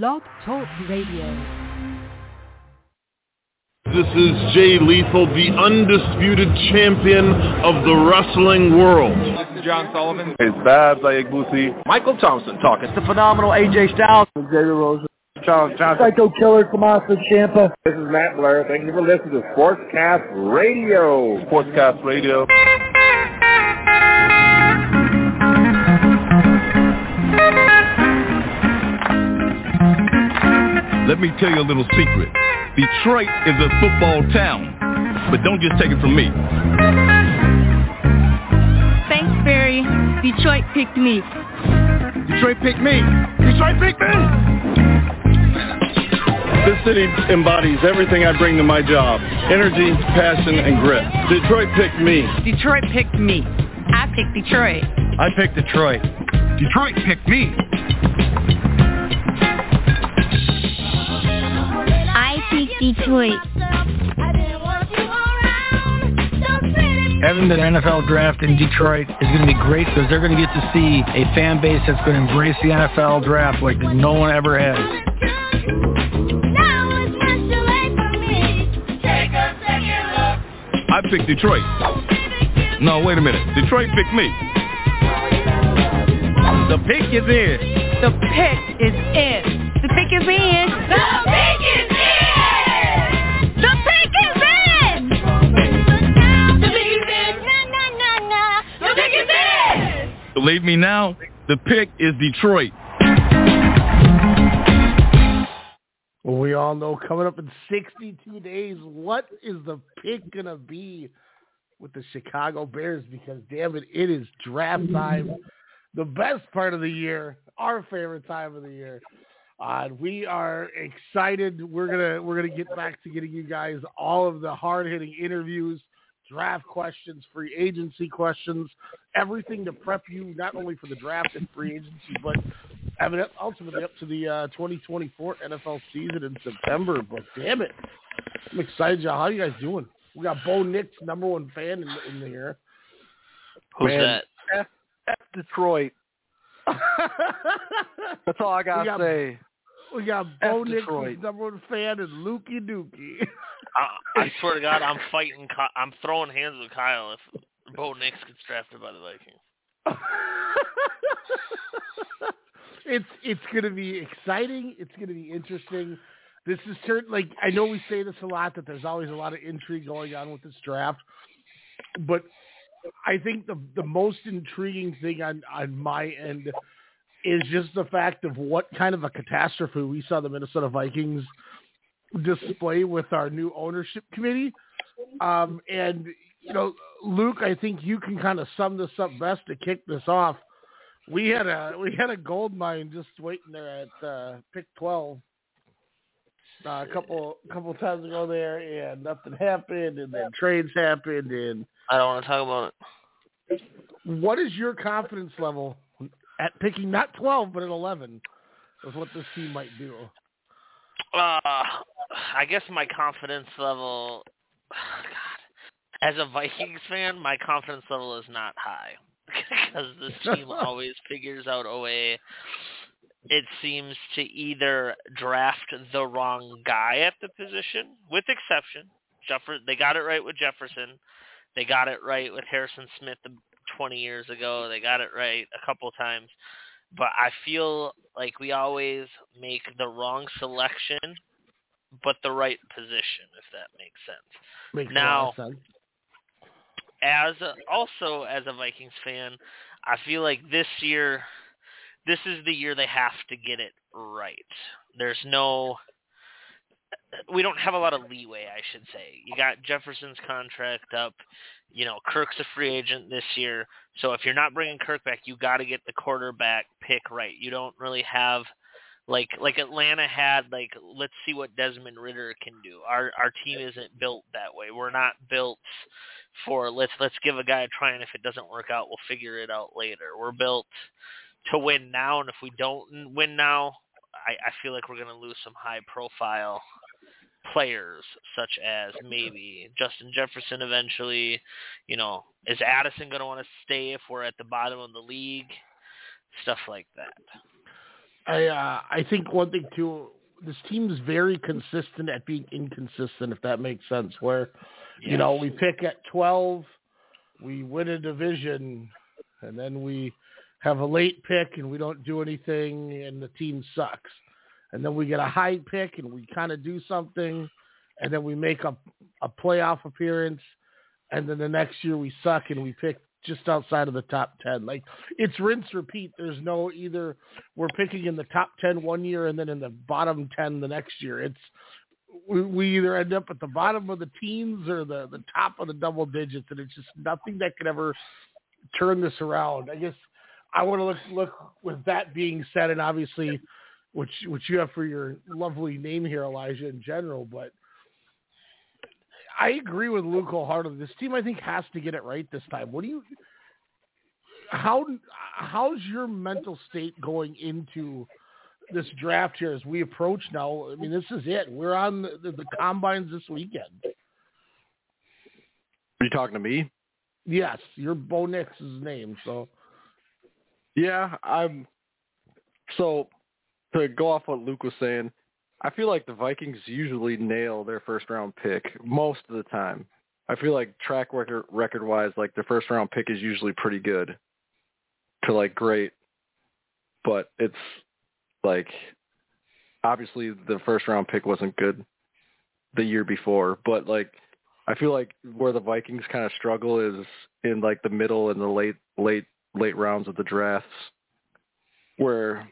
Blog Talk Radio. This is Jay Lethal, the undisputed champion of the wrestling world. This is John Sullivan. It's Babs Ayagbusi. Michael Thompson talking. It's the phenomenal AJ Styles. Xavier Rose. Charles Johnson. Psycho Killer Tommaso Ciampa. This is Matt Blair. Thank you for listening to Sportscast Radio. Sportscast Radio. Let me tell you a little secret. Detroit is a football town, but don't just take it from me. Thanks, Barry. Detroit picked me. Detroit picked me. Detroit picked me. This city embodies everything I bring to my job. Energy, passion, and grit. Detroit picked me. Detroit picked me. I picked Detroit. I picked Detroit. Detroit picked me. Detroit. Having the NFL draft in Detroit is going to be great because they're going to get to see a fan base that's going to embrace the NFL draft like no one ever has. I picked Detroit. No, wait a minute. Detroit picked me. The pick is in. The pick is in. The pick is in. The pick is in. Believe me now, the pick is Detroit. Well, we all know coming up in 62 days, what is the pick going to be with the Chicago Bears? Because, damn it, it is draft time. The best part of the year, our favorite time of the year. Uh, we are excited. We're gonna we're gonna get back to getting you guys all of the hard hitting interviews, draft questions, free agency questions, everything to prep you not only for the draft and free agency, but I mean, ultimately up to the uh, 2024 NFL season in September. But damn it, I'm excited, y'all. How you guys doing? We got Bo Nix's number one fan in, in here. Who's Man. that? F, F Detroit. That's all I gotta We got- say. We got F Bo Nix's Detroit. number one fan and Lukey Dookie. I, I swear to God, I'm fighting. I'm throwing hands with Kyle if Bo Nix gets drafted by the Vikings. it's it's going to be exciting. It's going to be interesting. This is certain. Like I know we say this a lot that there's always a lot of intrigue going on with this draft, but I think the the most intriguing thing on on my end is just the fact of what kind of a catastrophe we saw the Minnesota Vikings display with our new ownership committee. Um, and you know, Luke, I think you can kind of sum this up best to kick this off. We had a we had a gold mine just waiting there at uh, pick twelve uh, a couple couple times ago there, and nothing happened, and then trades happened. And I don't want to talk about it. what is your confidence level at picking not twelve but at eleven of what this team might do? Uh, I guess my confidence level, as a Vikings fan, my confidence level is not high because this team always figures out a way. It seems to either draft the wrong guy at the position, with exception. Jeffer, they got it right with Jefferson. They got it right with Harrison Smith 20 years ago. They got it right a couple times. But I feel like we always make the wrong selection, but the right position, if that makes sense. Makes a Now- lot of sense. As a, also as a Vikings fan, I feel like this year, this is the year they have to get it right. There's no, we don't have a lot of leeway, I should say. You got Jefferson's contract up. You know, Kirk's a free agent this year. So if you're not bringing Kirk back, you got to get the quarterback pick right. You don't really have like like Atlanta had like let's see what Desmond Ridder can do. Our our team isn't built that way. We're not built for let's let's give a guy a try and if it doesn't work out, we'll figure it out later. We're built to win now and if we don't win now, I, I feel like we're going to lose some high profile players such as maybe Justin Jefferson eventually, you know, is Addison going to want to stay if we're at the bottom of the league? Stuff like that. I uh, I think one thing too. This team is very consistent at being inconsistent, if that makes sense. Where, you know, we pick at twelve, we win a division, and then we have a late pick and we don't do anything, and the team sucks. And then we get a high pick and we kind of do something, and then we make a a playoff appearance, and then the next year we suck and we pick just outside of the top 10. Like it's rinse repeat. There's no either we're picking in the top 10 one year and then in the bottom 10 the next year. It's we, we either end up at the bottom of the teens or the the top of the double digits and it's just nothing that could ever turn this around. I guess I want to look look with that being said and obviously which which you have for your lovely name here Elijah in general, but I agree with Luke wholeheartedly. This team, I think, has to get it right this time. What do you? How how's your mental state going into this draft here as we approach now? I mean, this is it. We're on the, the, the combines this weekend. Are you talking to me? Yes, you're Bo Nix's name. So yeah, I'm. So to go off what Luke was saying, I feel like the Vikings usually nail their first round pick most of the time. I feel like track record record wise, like their first round pick is usually pretty good to like great, but it's like obviously the first round pick wasn't good the year before, but like I feel like where the Vikings kind of struggle is in like the middle and the late late late rounds of the drafts where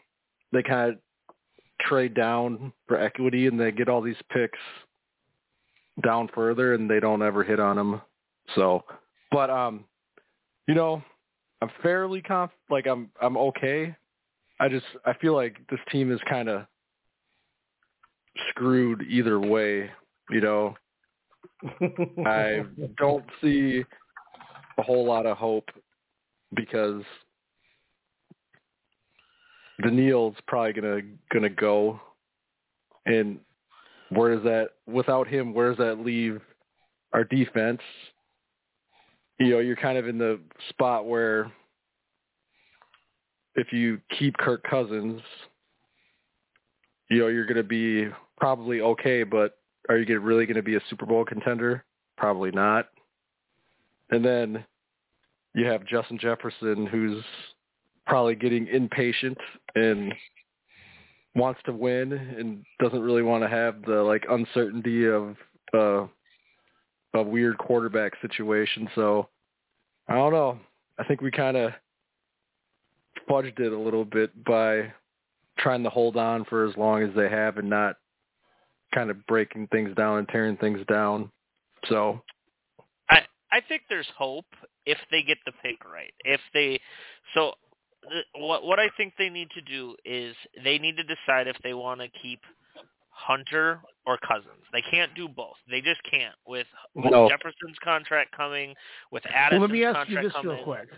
they kind of trade down for equity and they get all these picks down further and they don't ever hit on them. So, but um, you know, I'm fairly conf like I'm I'm okay. I just I feel like this team is kind of screwed either way. You know, I don't see a whole lot of hope because Danielle's probably gonna gonna go, and where does that without him? Where does that leave our defense? You know, you're kind of in the spot where if you keep Kirk Cousins, you know you're gonna be probably okay, but are you really gonna be a Super Bowl contender? Probably not. And then you have Justin Jefferson, who's probably getting impatient and wants to win and doesn't really want to have the like uncertainty of uh a weird quarterback situation. So I don't know. I think we kind of fudged it a little bit by trying to hold on for as long as they have and not kind of breaking things down and tearing things down. So I I think there's hope if they get the pick right. If they so what what I think they need to do is they need to decide if they want to keep Hunter or Cousins. They can't do both. They just can't with, with No. Jefferson's contract coming, with well, let me ask you this coming. real quick.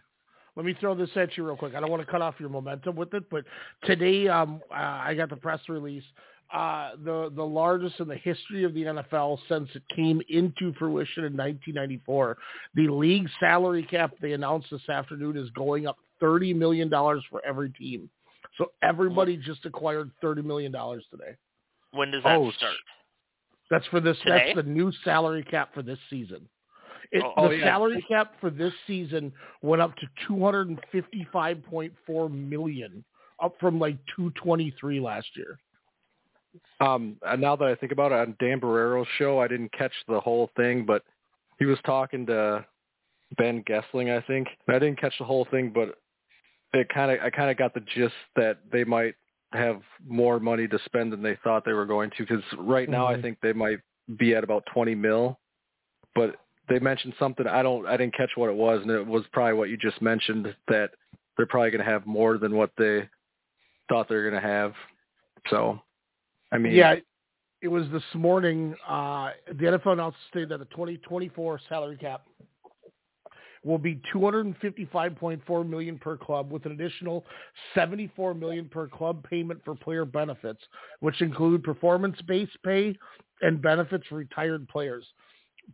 Let me throw this at you real quick. I don't want to cut off your momentum with it, but today um, uh, I got the press release. Uh, the the largest in the history of the NFL since it came into fruition in 1994. The league salary cap they announced this afternoon is going up 30 million dollars for every team. So everybody just acquired 30 million dollars today. When does that Oh, start? That's for this. Today? That's the new salary cap for this season. It, Oh, the yeah. salary cap for this season went up to 255.4 million, up from like 223 last year. Um, and now that I think about it, on Dan Barreiro's show, I didn't catch the whole thing, but he was talking to Ben Goessling, I think. I didn't catch the whole thing, but it kind of I kind of got the gist that they might have more money to spend than they thought they were going to. Because right now, I Mhm. think they might be at about twenty mil, but they mentioned something I don't I didn't catch what it was, and it was probably what you just mentioned that they're probably going to have more than what they thought they were going to have. So, I mean, Yeah, it was this morning. Uh, the NFL announced stated that the 2024 salary cap will be 255.4 million per club, with an additional 74 million per club payment for player benefits, which include performance-based pay and benefits for retired players.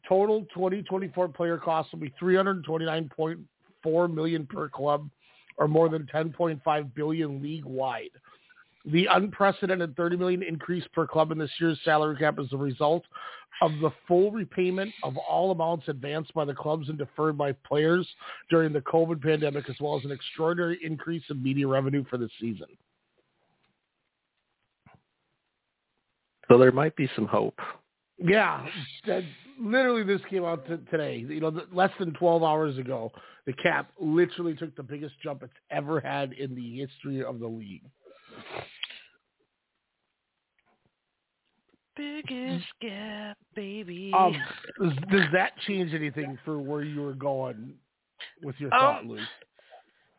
Total 2024 player costs will be 329.4 million per club, or more than 10.5 billion league wide. The unprecedented 30 million increase per club in this year's salary cap is the result of the full repayment of all amounts advanced by the clubs and deferred by players during the COVID pandemic, as well as an extraordinary increase in media revenue for the season. So there might be some hope. Yeah, that, literally this came out t- today. You know, less than 12 hours ago, the cap literally took the biggest jump it's ever had in the history of the league. Biggest gap, baby. Um, does, does that change anything for where you were going with your thought, Um, Luke?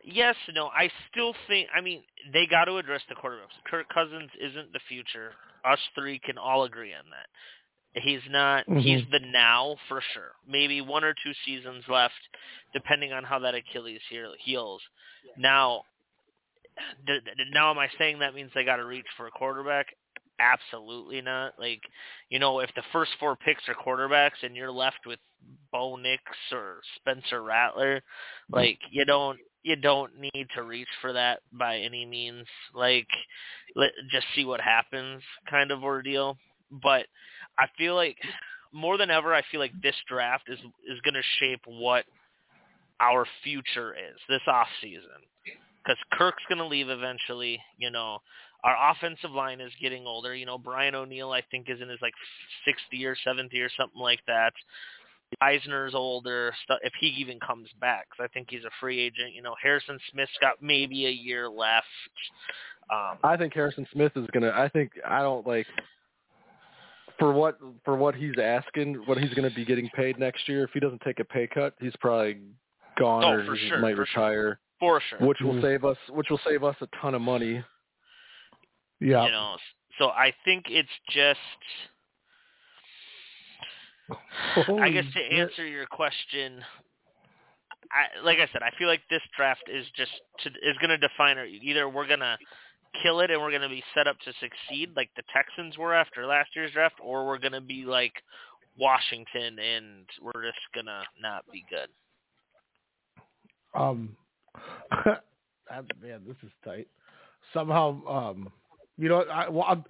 yes, no. I still think. I mean, they got to address the quarterbacks. Kirk Cousins isn't the future. Us three can all agree on that. He's not. He's Mhm. the now for sure. Maybe one or two seasons left, depending on how that Achilles heel- heals. Now, d- d- now am I saying that means they got to reach for a quarterback? Absolutely not. Like, you know, if the first four picks are quarterbacks and you're left with Bo Nix or Spencer Rattler, like you don't you don't need to reach for that by any means. Like, let just see what happens, kind of ordeal. But I feel like more than ever, I feel like this draft is is going to shape what our future is this off season because Kirk's going to leave eventually. You know, our offensive line is getting older. You know, Brian O'Neill I think is in his like 60 or 70 or something like that. Risner's older. If he even comes back, I think he's a free agent. You know, Harrison Smith's got maybe a year left. Um, I think Harrison Smith is gonna. I think I don't like for what for what he's asking, what he's gonna be getting paid next year. If he doesn't take a pay cut, he's probably gone Oh, or for he sure, might for sure. retire, for sure. which will Mhm. save us which will save us a ton of money. Yeah. You know, so I think it's just. I guess to answer your question, I like I said, I feel like this draft is just to, is going to define our either we're going to kill it and we're going to be set up to succeed like the Texans were after last year's draft, or we're going to be like Washington and we're just going to not be good. Um, man, this is tight. Somehow, um, you know, I, well, I'm,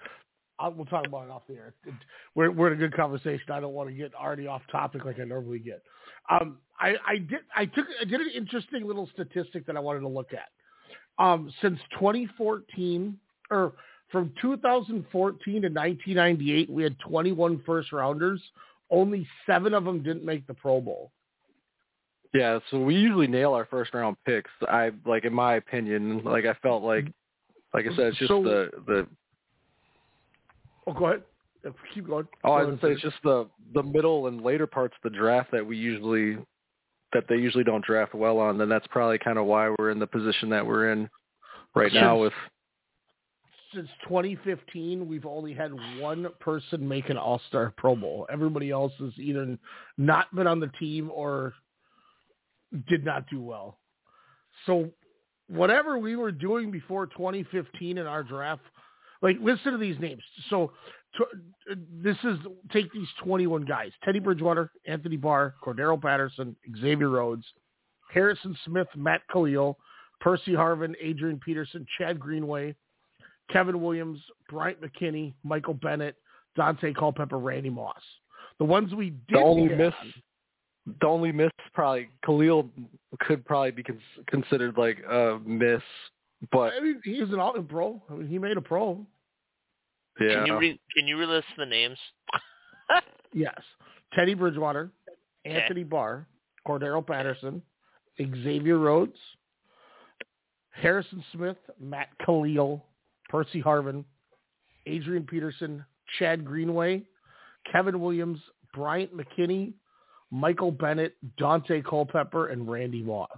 I, we'll talk about it off the air. We're we're in a good conversation. I don't want to get already off topic like I normally get. Um, I, I did I took I did an interesting little statistic that I wanted to look at. Um, since 2014 or from 2014 to 1998, we had 21 first rounders. Only seven of them didn't make the Pro Bowl. Yeah, so we usually nail our first round picks. I like, in my opinion, like I felt like, like I said, it's just So- the the. Oh, go ahead. Keep going. Oh, I Go gonna say it's just the the middle and later parts of the draft that we usually that they usually don't draft well on. Then that's probably kind of why we're in the position that we're in right now. With since 2015, we've only had one person make an All Star Pro Bowl. Everybody else has either not been on the team or did not do well. So, whatever we were doing before 2015 in our draft, like listen to these names. So, to, this is take these 21 guys: Teddy Bridgewater, Anthony Barr, Cordarrelle Patterson, Xavier Rhodes, Harrison Smith, Matt Kalil, Percy Harvin, Adrian Peterson, Chad Greenway. Kevin Williams, Bryant McKinnie, Michael Bennett, Daunte Culpepper, Randy Moss. The ones we did the only miss, the only miss probably Kalil could probably be cons- considered like a miss, but I mean, he was an all pro. I mean, he made a pro. yeah, Can you re- can you relist the names? Yes. Teddy Bridgewater, Okay. Anthony Barr, Cordarrelle Patterson, Xavier Rhodes, Harrison Smith, Matt Kalil, Percy Harvin, Adrian Peterson, Chad Greenway, Kevin Williams, Bryant McKinnie, Michael Bennett, Daunte Culpepper, and Randy Moss.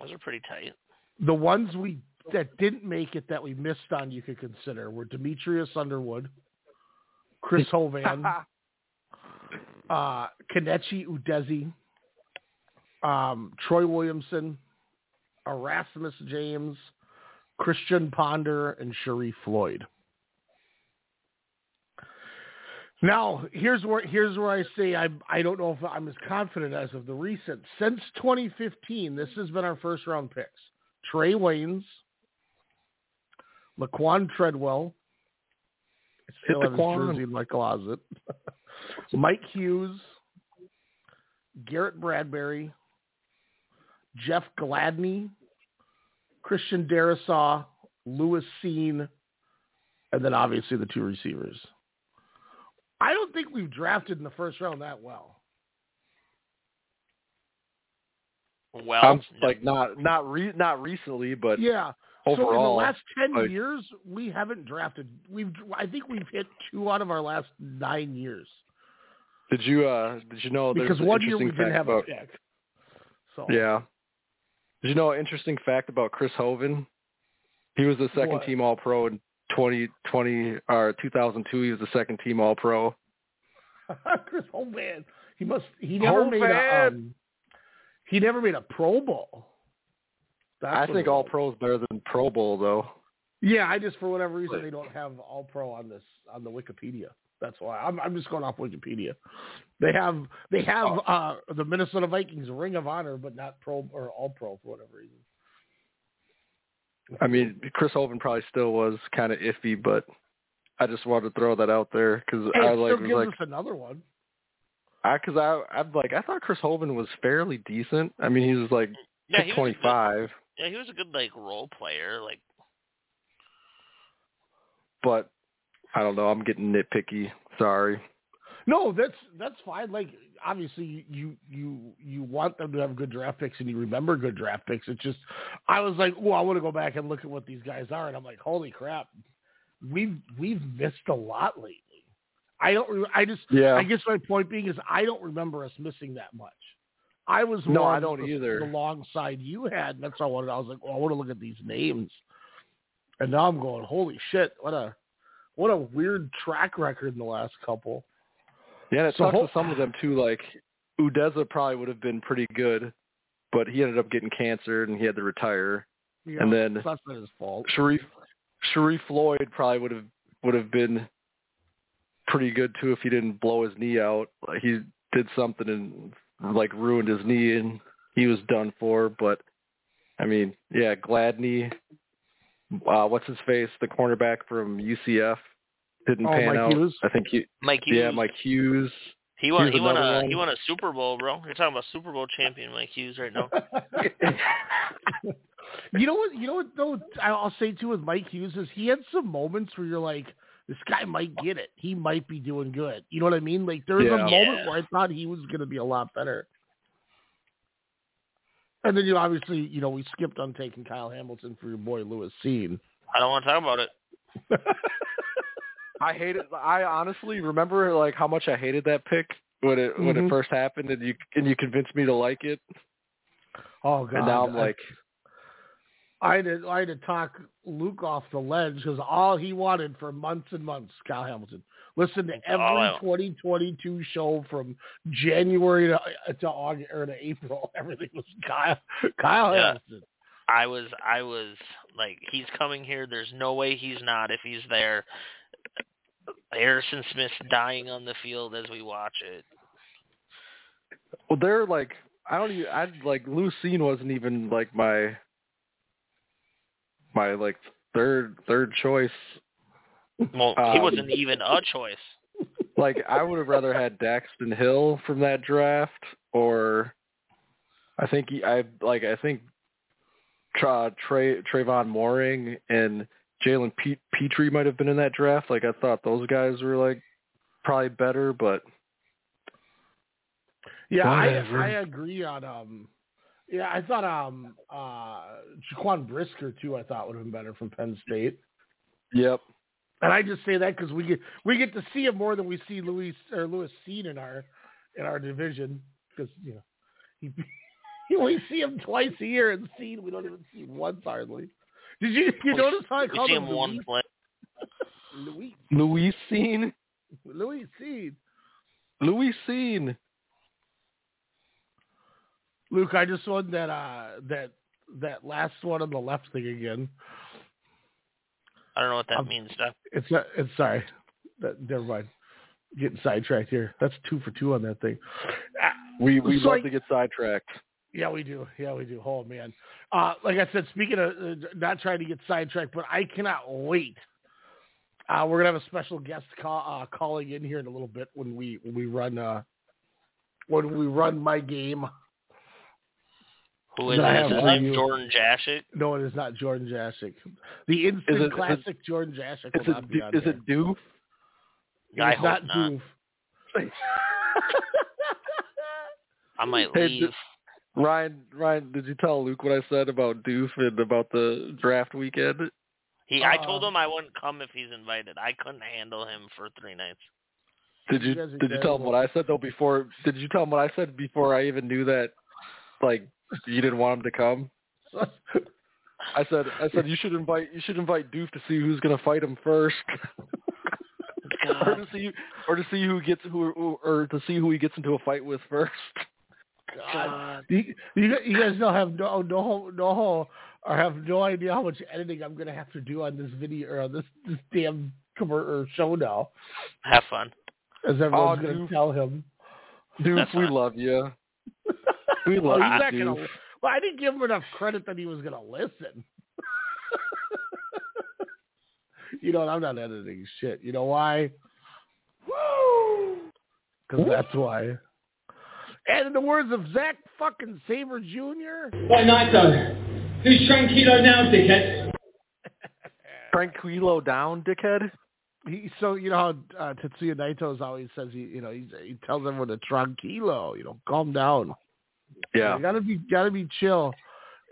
Those are pretty tight. The ones we that didn't make it that we missed on you could consider were Demetrius Underwood, Chris Hovan, uh, Kenechi Udeze, um, Troy Williamson, Erasmus James, Christian Ponder, and Sharrif Floyd. Now, here's where here's where I say I I don't know if I'm as confident as of the recent. Since 2015, this has been our first round picks. Trae Waynes, Laquan Treadwell. Still Hit have the his Quan. jersey in my closet. Mike Hughes, Garrett Bradbury, Jeff Gladney, Christian Darrisaw, Lewis Cine, and then obviously the two receivers. I don't think we've drafted in the first round that well. Well, I'm like not not re, not recently, but Yeah. so in the last ten like- years, we haven't drafted. We've I think we've hit two out of our last nine years did you uh did you know there's because an one year we didn't fact have a pick. So Yeah. Did you know an interesting fact about Chris Hovan? He was the second What? team All Pro in 2020 or 2002. He was the second team All Pro. Chris Hovan, he must he never made a um, he never made a Pro Bowl. That's I think All. Pro is better than Pro Bowl though. Yeah, I just for whatever reason they don't have All Pro on this on the Wikipedia. That's why I'm I'm just going off Wikipedia. They have they have uh the Minnesota Vikings Ring of Honor, but not Pro or All Pro for whatever reason. I mean, Chris Hovan probably still was kind of iffy, but I just wanted to throw that out there because Hey, I it like still was gives like us another one. I because I I'm like I thought Chris Hovan was fairly decent. I mean, he was like Yeah, he was good- 25, yeah, he was a good like role player. Like but I don't know. I'm getting nitpicky. Sorry. No, that's that's fine. Like obviously you you you want them to have good draft picks and you remember good draft picks. It's just I was like, well, I want to go back and look at what these guys are, and I'm like, holy crap, we've we've missed a lot lately. I don't. re- I just. Yeah. I guess my point being is I don't remember us missing that much. I was No, more I don't the, either. The long side you had, and that's all I wanted. I was like, well, I want to look at these names, and now I'm going, holy shit, what a what a weird track record in the last couple. Yeah, and it So sucks with some of them too. Like Udeze probably would have been pretty good, but he ended up getting cancer and he had to retire. You And then- that's not his fault. Sharrif Sharrif Floyd probably would have would have been pretty good too if he didn't blow his knee out. Like he did something and like ruined his knee and he was done for. But I mean, yeah, Gladney, uh, what's his face, the cornerback from UCF, didn't Oh, pan Mike out. Hughes? I think he, Mike Hughes. yeah, Mike Hughes. he won. Here's He won a one. he won a Super Bowl, bro. You're talking about Super Bowl champion Mike Hughes right now. You know what? You know what? Though I'll say too with Mike Hughes is he had some moments where you're like, this guy might get it. He might be doing good. You know what I mean? Like there was a moment Yeah. where I thought he was going to be a lot better. And then you obviously, you know, we skipped on taking Kyle Hamilton for your boy Lewis Cine. I don't want to talk about it. I hated. I honestly remember like how much I hated that pick when it when Mhm. it first happened, and you and you convinced me to like it. Oh god! and now I'm like, I had to, I had to talk Luke off the ledge because all he wanted for months and months, Kyle Hamilton. Listen to every I- 2022 show from January to, to August or to April. Everything was Kyle Kyle Yeah. Hamilton. I was I was like, he's coming here. There's no way he's not if he's there. Harrison Smith's dying on the field as we watch it. well, they're like, I don't even. I like Lucene wasn't even like my my like third third choice. Well, he Um, wasn't even a choice. Like I would have rather had Daxton Hill from that draft, or I think he, I like I think Tra, Trey Trevon Moehrig and Jalen Pe- Pitre might have been in that draft. Like I thought those guys were like probably better, but Yeah, I, Whatever. I agree on um. Yeah, I thought um uh Jaquan Brisker too. I thought would have been better from Penn State. yep. And I just say that because we get we get to see him more than we see Louis or Lewis Seed in our in our division because you know he, we see him twice a year and Seed we don't even see him once hardly. Did you you notice how I We called him him one Louis? play. Louis Louis Scene. Louis Seed. Louis Scene. Luke, I just wanted that uh that that last one on the left thing again. I don't know what that Um, means, Doc. It's not. It's sorry. That, never mind. Getting sidetracked here. That's two for two on that thing. We we So love I- to get sidetracked. Yeah, we do. Yeah, we do. Oh man. Uh, like I said, speaking of uh, not trying to get sidetracked, but I cannot wait. Uh, we're gonna have a special guest call, uh, calling in here in a little bit when we when we run uh, when we run my game. Who is that I it? have Is his name. Jordan Jashik? No, it is not Jordan Jashik. The instant it- classic Jordan Jashik Is will it not be on is it Doof? I It's hope not not. Doof. I might leave. D- Ryan, Ryan, did you tell Luke what I said about Doof and about the draft weekend? He, I Uh, told him I wouldn't come if he's invited. I couldn't handle him for three nights. Did you You guys are did you tell him what I said though before? Did you tell him what I said before I even knew that? Like you didn't want him to come. I said I said you should invite you should invite Doof to see who's gonna fight him first. or to see or to see who gets who who- or to see who he gets into a fight with first. God. You, you you guys don't have no no no or have no idea how much editing I'm gonna have to do on this video or on this this damn commer- or show now, Have fun. as everyone's Oh, gonna dude. tell him. Doof, we love you. We love he's you, gonna. Well, I didn't give him enough credit that he was gonna listen. you know, what? I'm not editing shit. You know why? Because that's why. And in the words of Zach fucking Sabre Jr. Why not, though? Who's tranquilo now, dickhead? Tranquilo down, dickhead. He so you know how uh, Tetsuya Naito's always says he you know he's, he tells everyone to tranquilo, you know, calm down. Yeah. You gotta be gotta be chill.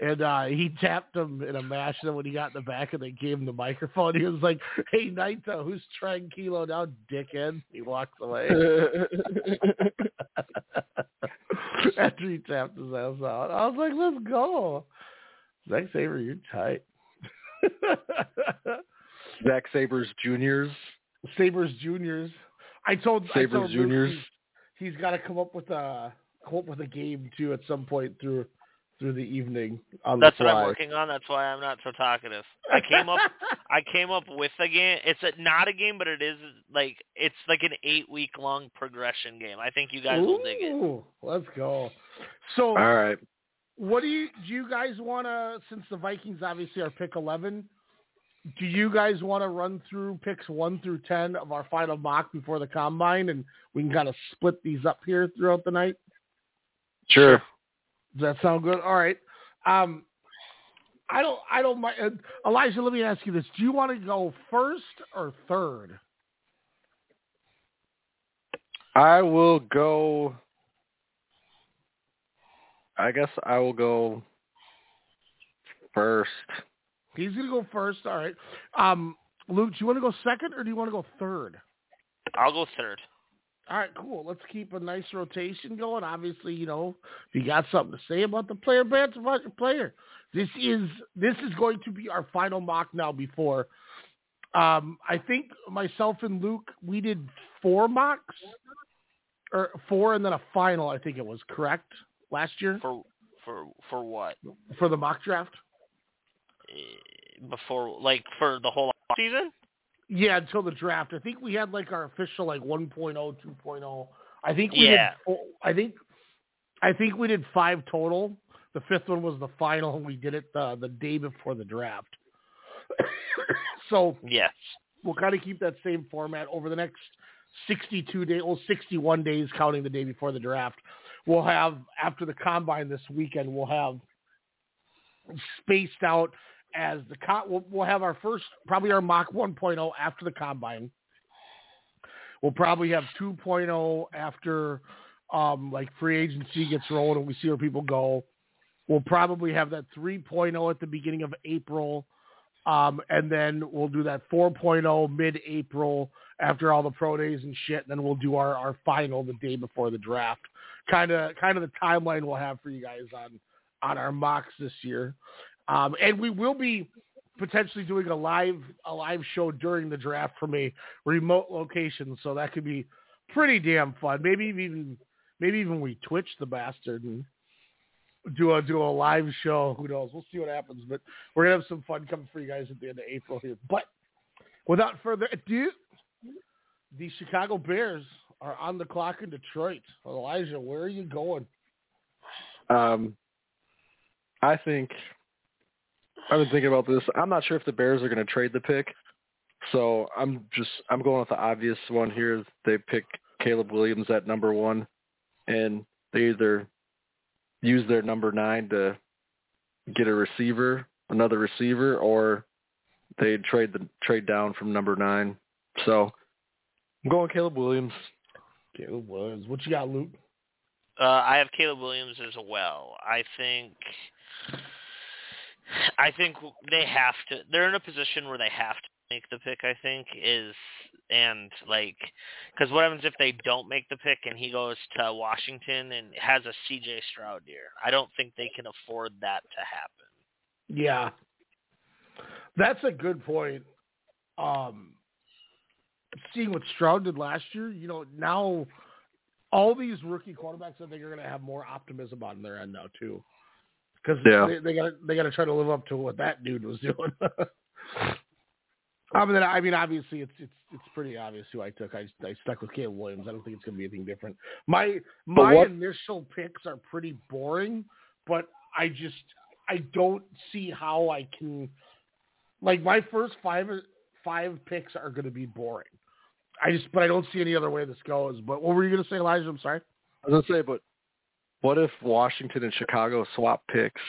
And uh he tapped him in a match. And then when he got in the back and they gave him the microphone, he was like, "Hey Naito, who's tranquilo now, dickhead?" He walks away after he tapped his ass out. I was like, "Let's go, Zack Sabre, you're tight." Zack Sabers Juniors. Sabers Juniors. I told I Sabres told Luke Juniors. He's, he's got to come up with a come up with a game too at some point through through the evening on That's the what. I'm working on. That's why I'm not so talkative. I came up I came up with a game. It's a, not a game, but it is like it's like an eight week long progression game. I think you guys will dig it. Let's go. So, All right. what do you do? You guys want to? Since the Vikings obviously are pick eleven, do you guys want to run through picks one through ten of our final mock before the combine, and we can kind of split these up here throughout the night? Sure. Does that sound good? All right. Um, I don't. I don't mind. uh, Elijah, let me ask you this: Do you want to go first or third? I will go. I guess I will go first. He's going to go first. All right. Um, Luke, do you want to go second or do you want to go third? I'll go third. All right, cool. Let's keep a nice rotation going. Obviously, you know, if you got something to say about the player, bants about your player. This is this is going to be our final mock now. Before, um, I think myself and Luke we did four mocks, or four and then a final. I think it was correct last year For for for what? for the mock draft. Eh, Before like for the whole season? Yeah, until the draft. I think we had like our official like 1.0, 2.0. I think we Yeah. did I think I think we did five total. The fifth one was the final and we did it the the day before the draft. so Yes. we'll kind of keep that same format over the next 62 days, well 61 days counting the day before the draft. We'll have after the combine this weekend, we'll have spaced out as the co- we'll, we'll have our first probably our mock 1.0 after the combine. We'll probably have 2.0 after um like free agency gets rolling and we see where people go. We'll probably have that 3.0 at the beginning of April. Um, and then we'll do that 4.0 mid-April after all the pro days and shit. And then we'll do our, our final the day before the draft. Kind of, kind of the timeline we'll have for you guys on, on our mocks this year. Um, and we will be potentially doing a live, a live show during the draft from a remote location. So that could be pretty damn fun. Maybe even, maybe even we Twitch the bastard and do a do a live show. Who knows? We'll see what happens. But we're gonna have some fun coming for you guys at the end of April here. But without further ado, the Chicago Bears are on the clock in Detroit. Elijah, where are you going? Um, I think I've been thinking about this. I'm not sure if the Bears are going to trade the pick, so I'm just I'm going with the obvious one here. They pick Caleb Williams at number one, and they either use their number nine to get a receiver, another receiver, or they trade the trade down from number nine. So I'm going Caleb Williams. Caleb Williams. What you got, Luke? Uh, I have Caleb Williams as well. I think I think they have to. They're in a position where they have to make the pick. I think is and like because what happens if they don't make the pick and he goes to Washington and has a C.J. Stroud year? I don't think they can afford that to happen. Yeah, that's a good point. Um, seeing what Stroud did last year, you know, now all these rookie quarterbacks, I think, are going to have more optimism on their end now too, because Yeah. they, they got they got to try to live up to what that dude was doing. I mean, I mean, obviously, it's it's it's pretty obvious who I took. I I stuck with Caleb Williams. I don't think it's going to be anything different. My my initial picks are pretty boring, but I just I don't see how I can like my first five five picks are going to be boring. I just but I don't see any other way this goes. But what were you going to say, Elijah? I'm sorry. I was gonna say, but what if Washington and Chicago swap picks,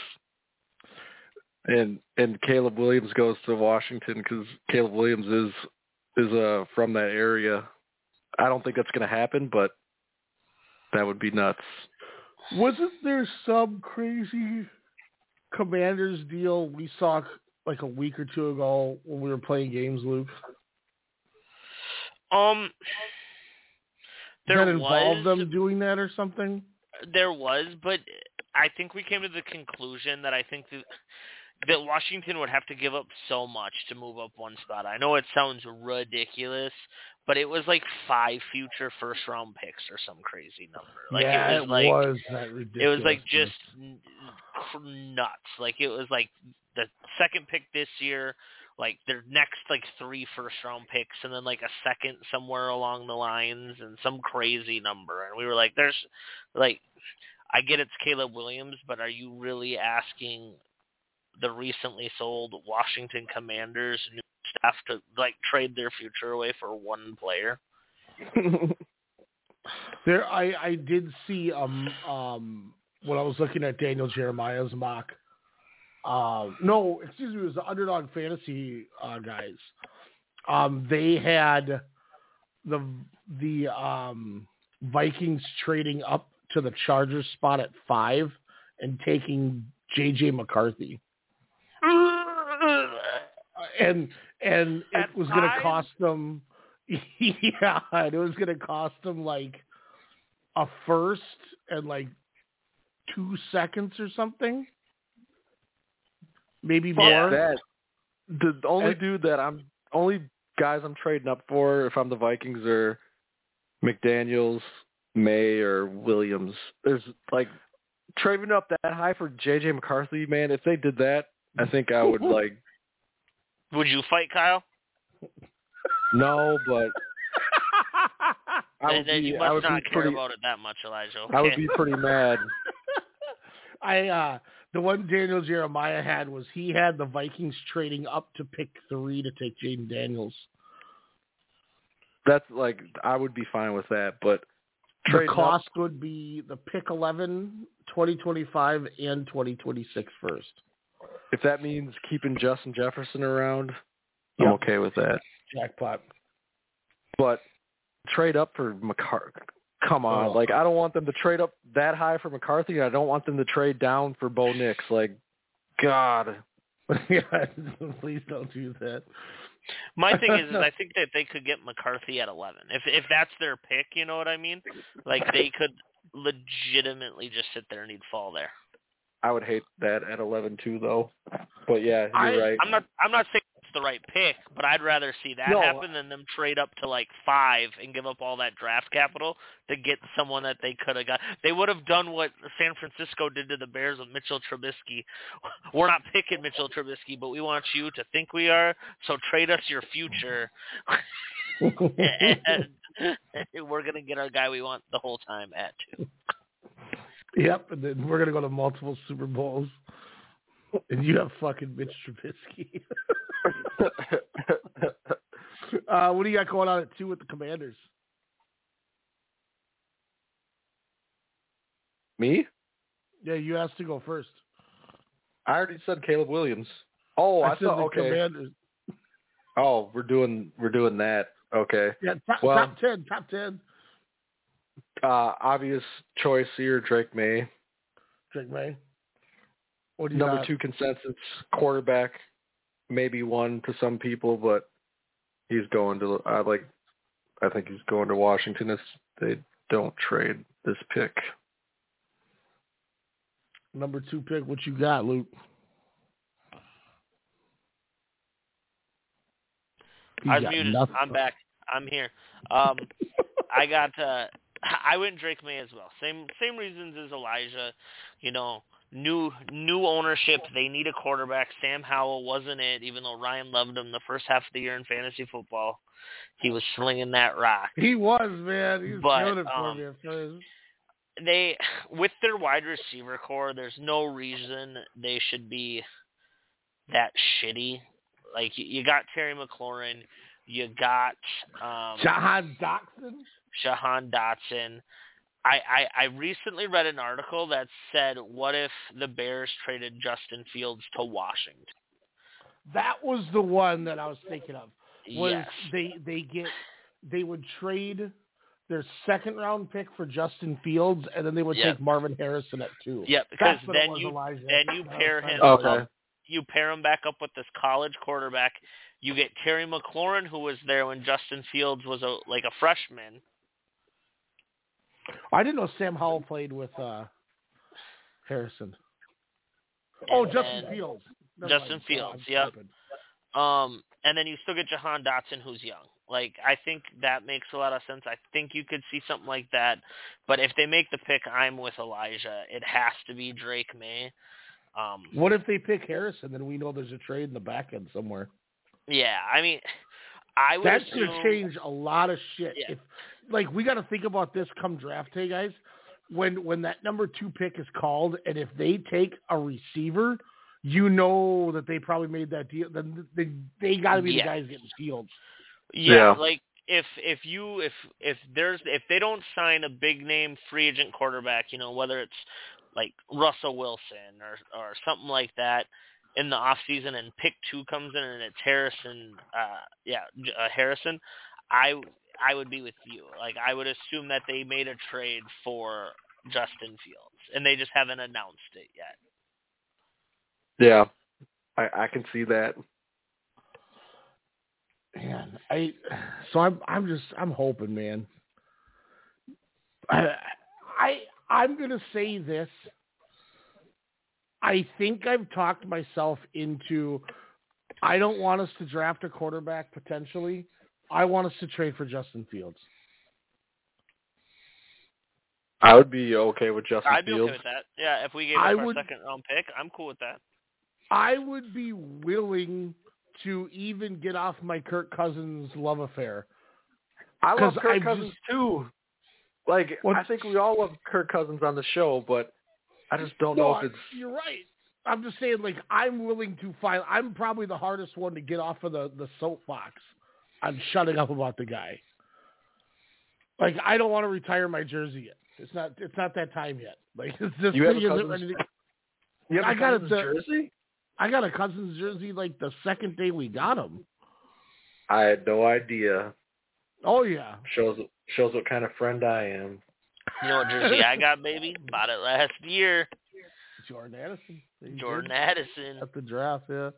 and and Caleb Williams goes to Washington because Caleb Williams is is uh from that area. I don't think that's gonna happen, but that would be nuts. Wasn't there some crazy Commanders deal we saw like a week or two ago when we were playing games, Luke? Um, there that involved was them doing that or something? There was, but I think we came to the conclusion that I think that that Washington would have to give up so much to move up one spot. I know it sounds ridiculous, but it was like five future first round picks or some crazy number. Like yeah, it was like was that ridiculous. it was like just cr- nuts. Like it was like the second pick this year, like their next like three first round picks, and then like a second somewhere along the lines, and some crazy number. And we were like, "There's like, I get it's Caleb Williams, but are you really asking the recently sold Washington Commanders new staff to like trade their future away for one player?" There, I I did see um um when I was looking at Daniel Jeremiah's mock. Uh, no, excuse me, it was the Underdog Fantasy uh, guys. Um, they had the the um Vikings trading up to the Chargers spot at five and taking JJ McCarthy. and and At it was going to cost them yeah and it was going to cost them like a first and like two seconds or something maybe Fuck more that. The only And- dude that I'm only guys I'm trading up for if I'm the Vikings are McDaniel's, Maye, or Williams. There's like trading up that high for JJ McCarthy, man. If they did that, I think I would like Would you fight Kyle? no, but I would then be, you I must would not be care pretty, about it that much, Elijah. I would be pretty mad. I uh the one Daniel Jeremiah had was he had the Vikings trading up to pick three to take Jayden Daniels. That's like I would be fine with that, but The trading up- cost would be the pick 11, 2025, and 2026 first. if that means keeping Justin Jefferson around, I'm okay with that. Jackpot. But trade up for McCarthy. Come on, Oh. like I don't want them to trade up that high for McCarthy, and I don't want them to trade down for Bo Nix. Like, God, please don't do that. My thing is, is I think that they could get McCarthy at eleven. If if that's their pick, you know what I mean? Like they could legitimately just sit there and he'd fall there. I would hate that at 11 too, though. But yeah, you're I, right. I'm not I'm not saying it's the right pick, but I'd rather see that No. happen than them trade up to like five and give up all that draft capital to get someone that they could have got. They would have done what San Francisco did to the Bears with Mitchell Trubisky. We're not picking Mitchell Trubisky, but we want you to think we are. So trade us your future, and we're gonna get our guy we want the whole time at two. Yep, and then we're gonna go to multiple Super Bowls. And you have fucking Mitch Trubisky. uh, what do you got going on at two with the Commanders? Me? Yeah, you asked to go first. I already said Caleb Williams. Oh, I, I said the Okay. Commanders. Oh, we're doing we're doing that. Okay. Yeah, top, Well- top ten, top ten. Uh, obvious choice here, Drake Maye. Drake Maye. What do you Number got? two consensus quarterback, maybe one to some people, but he's going to. I like. I think he's going to Washington if they don't trade this pick. Number two pick. What you got, Luke? He I was muted. Nothing. I'm back. I'm here. Um, I got. Uh, I went Drake Maye as well. Same same reasons as Elijah. You know, new new ownership. They need a quarterback. Sam Howell wasn't it, even though Ryan loved him the first half of the year in fantasy football. He was slinging that rock. He was man. He was But, killing it for um, me. They with their wide receiver core, there's no reason they should be that shitty. Like you, you got Terry McLaurin, you got um Jahan Doxson. Shahan Dotson. I, I, I recently read an article that said, what if the Bears traded Justin Fields to Washington? That was the one that I was thinking of. Was Yes. they they get they would trade their second round pick for Justin Fields, and then they would Yep. take Marvin Harrison at two. Yep, because That's what it then you Elijah. then you pair him Okay. up, you pair him back up with this college quarterback. You get Terry McLaurin, who was there when Justin Fields was a like a freshman. I didn't know Sam Howell played with uh Harrison. Oh, And Justin Fields. Never Justin mind. Fields, yep. tripping. Um, and then you still get Jahan Dotson, who's young. Like I think that makes a lot of sense. I think you could see something like that. But if they make the pick, I'm with Elijah. It has to be Drake Maye. Um, What if they pick Harrison? Then we know there's a trade in the back end somewhere. yeah, I mean, I would That's assume, gonna change a lot of shit. Yeah. If like we got to think about this come draft day, guys. When when that number two pick is called, and if they take a receiver, you know that they probably made that deal. Then they they got to be Yeah. the guys getting Fields. Yeah, Yeah. like if if you if if there's if they don't sign a big name free agent quarterback, you know, whether it's like Russell Wilson or or something like that in the off season and pick 2 comes in and it's Harrison uh yeah, uh, Harrison, I I would be with you. Like I would assume that they made a trade for Justin Fields and they just haven't announced it yet. Yeah, I I can see that. Man, I so I'm I'm just I'm hoping, man. I I I'm gonna say this. I think I've talked myself into. I don't want us to draft a quarterback potentially. I want us to trade for Justin Fields. I would be okay with Justin I'd be Fields. okay with that. Yeah, if we gave I up our second round pick, I'm cool with that. I would be willing to even get off my Kirk Cousins love affair. I love Kirk I Cousins just- too. Like What- I think we all love Kirk Cousins on the show, but I just don't No, know if it's you're right. I'm just saying, like, I'm willing to find. I'm probably the hardest one to get off of the the soapbox on shutting up about the guy. Like, I don't want to retire my jersey yet. It's not. It's not that time yet. Like, it's just You have a Cousins- ready to- you have I a got it Cousins to- jersey. I got a Cousins jersey like the second day we got him. I had no idea. Oh yeah. Shows shows what kind of friend I am. You know what jersey I got, baby? Bought it last year. Jordan Addison. There you Jordan go. Addison. at the draft. Yeah.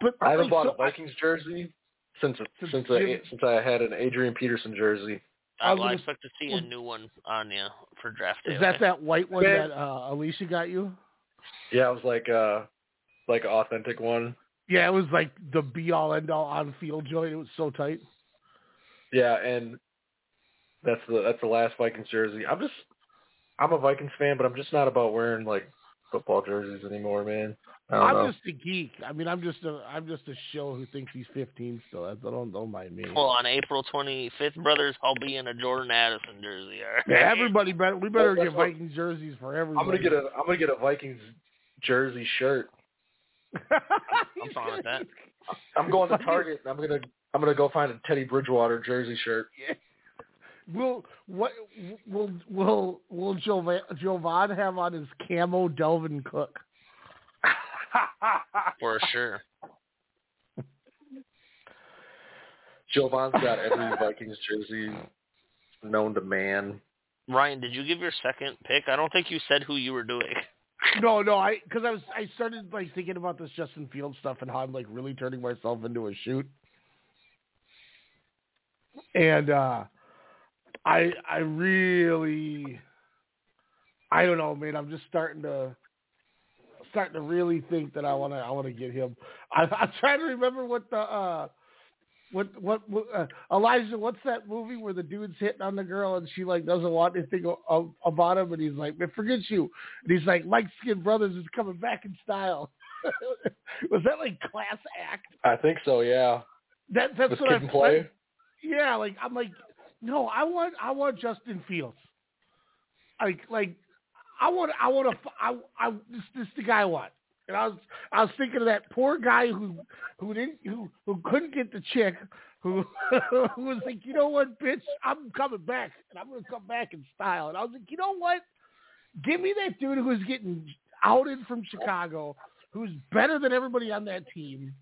But I haven't bought so a Vikings jersey since Since since Jim- I since I had an Adrian Peterson jersey. I was well, I gonna- expect to see a new one on you for draft day. Is that okay? that white one Man. that uh, Alicia got you? Yeah, it was like uh like an authentic one. Yeah, it was like the be all end all on field joint. It was so tight. Yeah, and that's the that's the last Vikings jersey. I'm just I'm a Vikings fan, but I'm just not about wearing like football jerseys anymore, man. I don't I'm know. just a geek. I mean, I'm just a I'm just a show who thinks he's 15 still. I don't don't mind me. Well, on April 25th, brothers, I'll be in a Jordan Addison jersey. All right? Yeah, everybody better we better Well, that's get what- Vikings jerseys for everybody. I'm gonna get a I'm gonna get a Vikings jersey shirt. I'm fine with that. I'm going to Target. and I'm gonna I'm gonna go find a Teddy Bridgewater jersey shirt. Will what will will will Jovan, Jovan have on his camo Dalvin Cook? For sure. Jovan's got every Vikings jersey known to man. Ryan, did you give your second pick? I don't think you said who you were doing. No, no, I because I was I started like thinking about this Justin Fields stuff and how I'm like really turning myself into a shoot, and uh I I really I don't know, man. I'm just starting to starting to really think that I want to I want to get him. I, I'm trying to remember what the uh what what, uh, Elijah? What's that movie where the dude's hitting on the girl and she like doesn't want anything about him, and he's like, "Man, forget you." And he's like, "Light Skin Brothers is coming back in style." Was that like class act? I think so. Yeah. That that's With what I Play? Yeah, like I'm like, no, I want I want Justin Fields. Like like I want I want to I I this this the guy I want. And I was I was thinking of that poor guy who who didn't who who couldn't get the chick who who was like, you know what, bitch, I'm coming back and I'm gonna come back in style. And I was like, you know what? Give me that dude who's getting outed from Chicago, who's better than everybody on that team,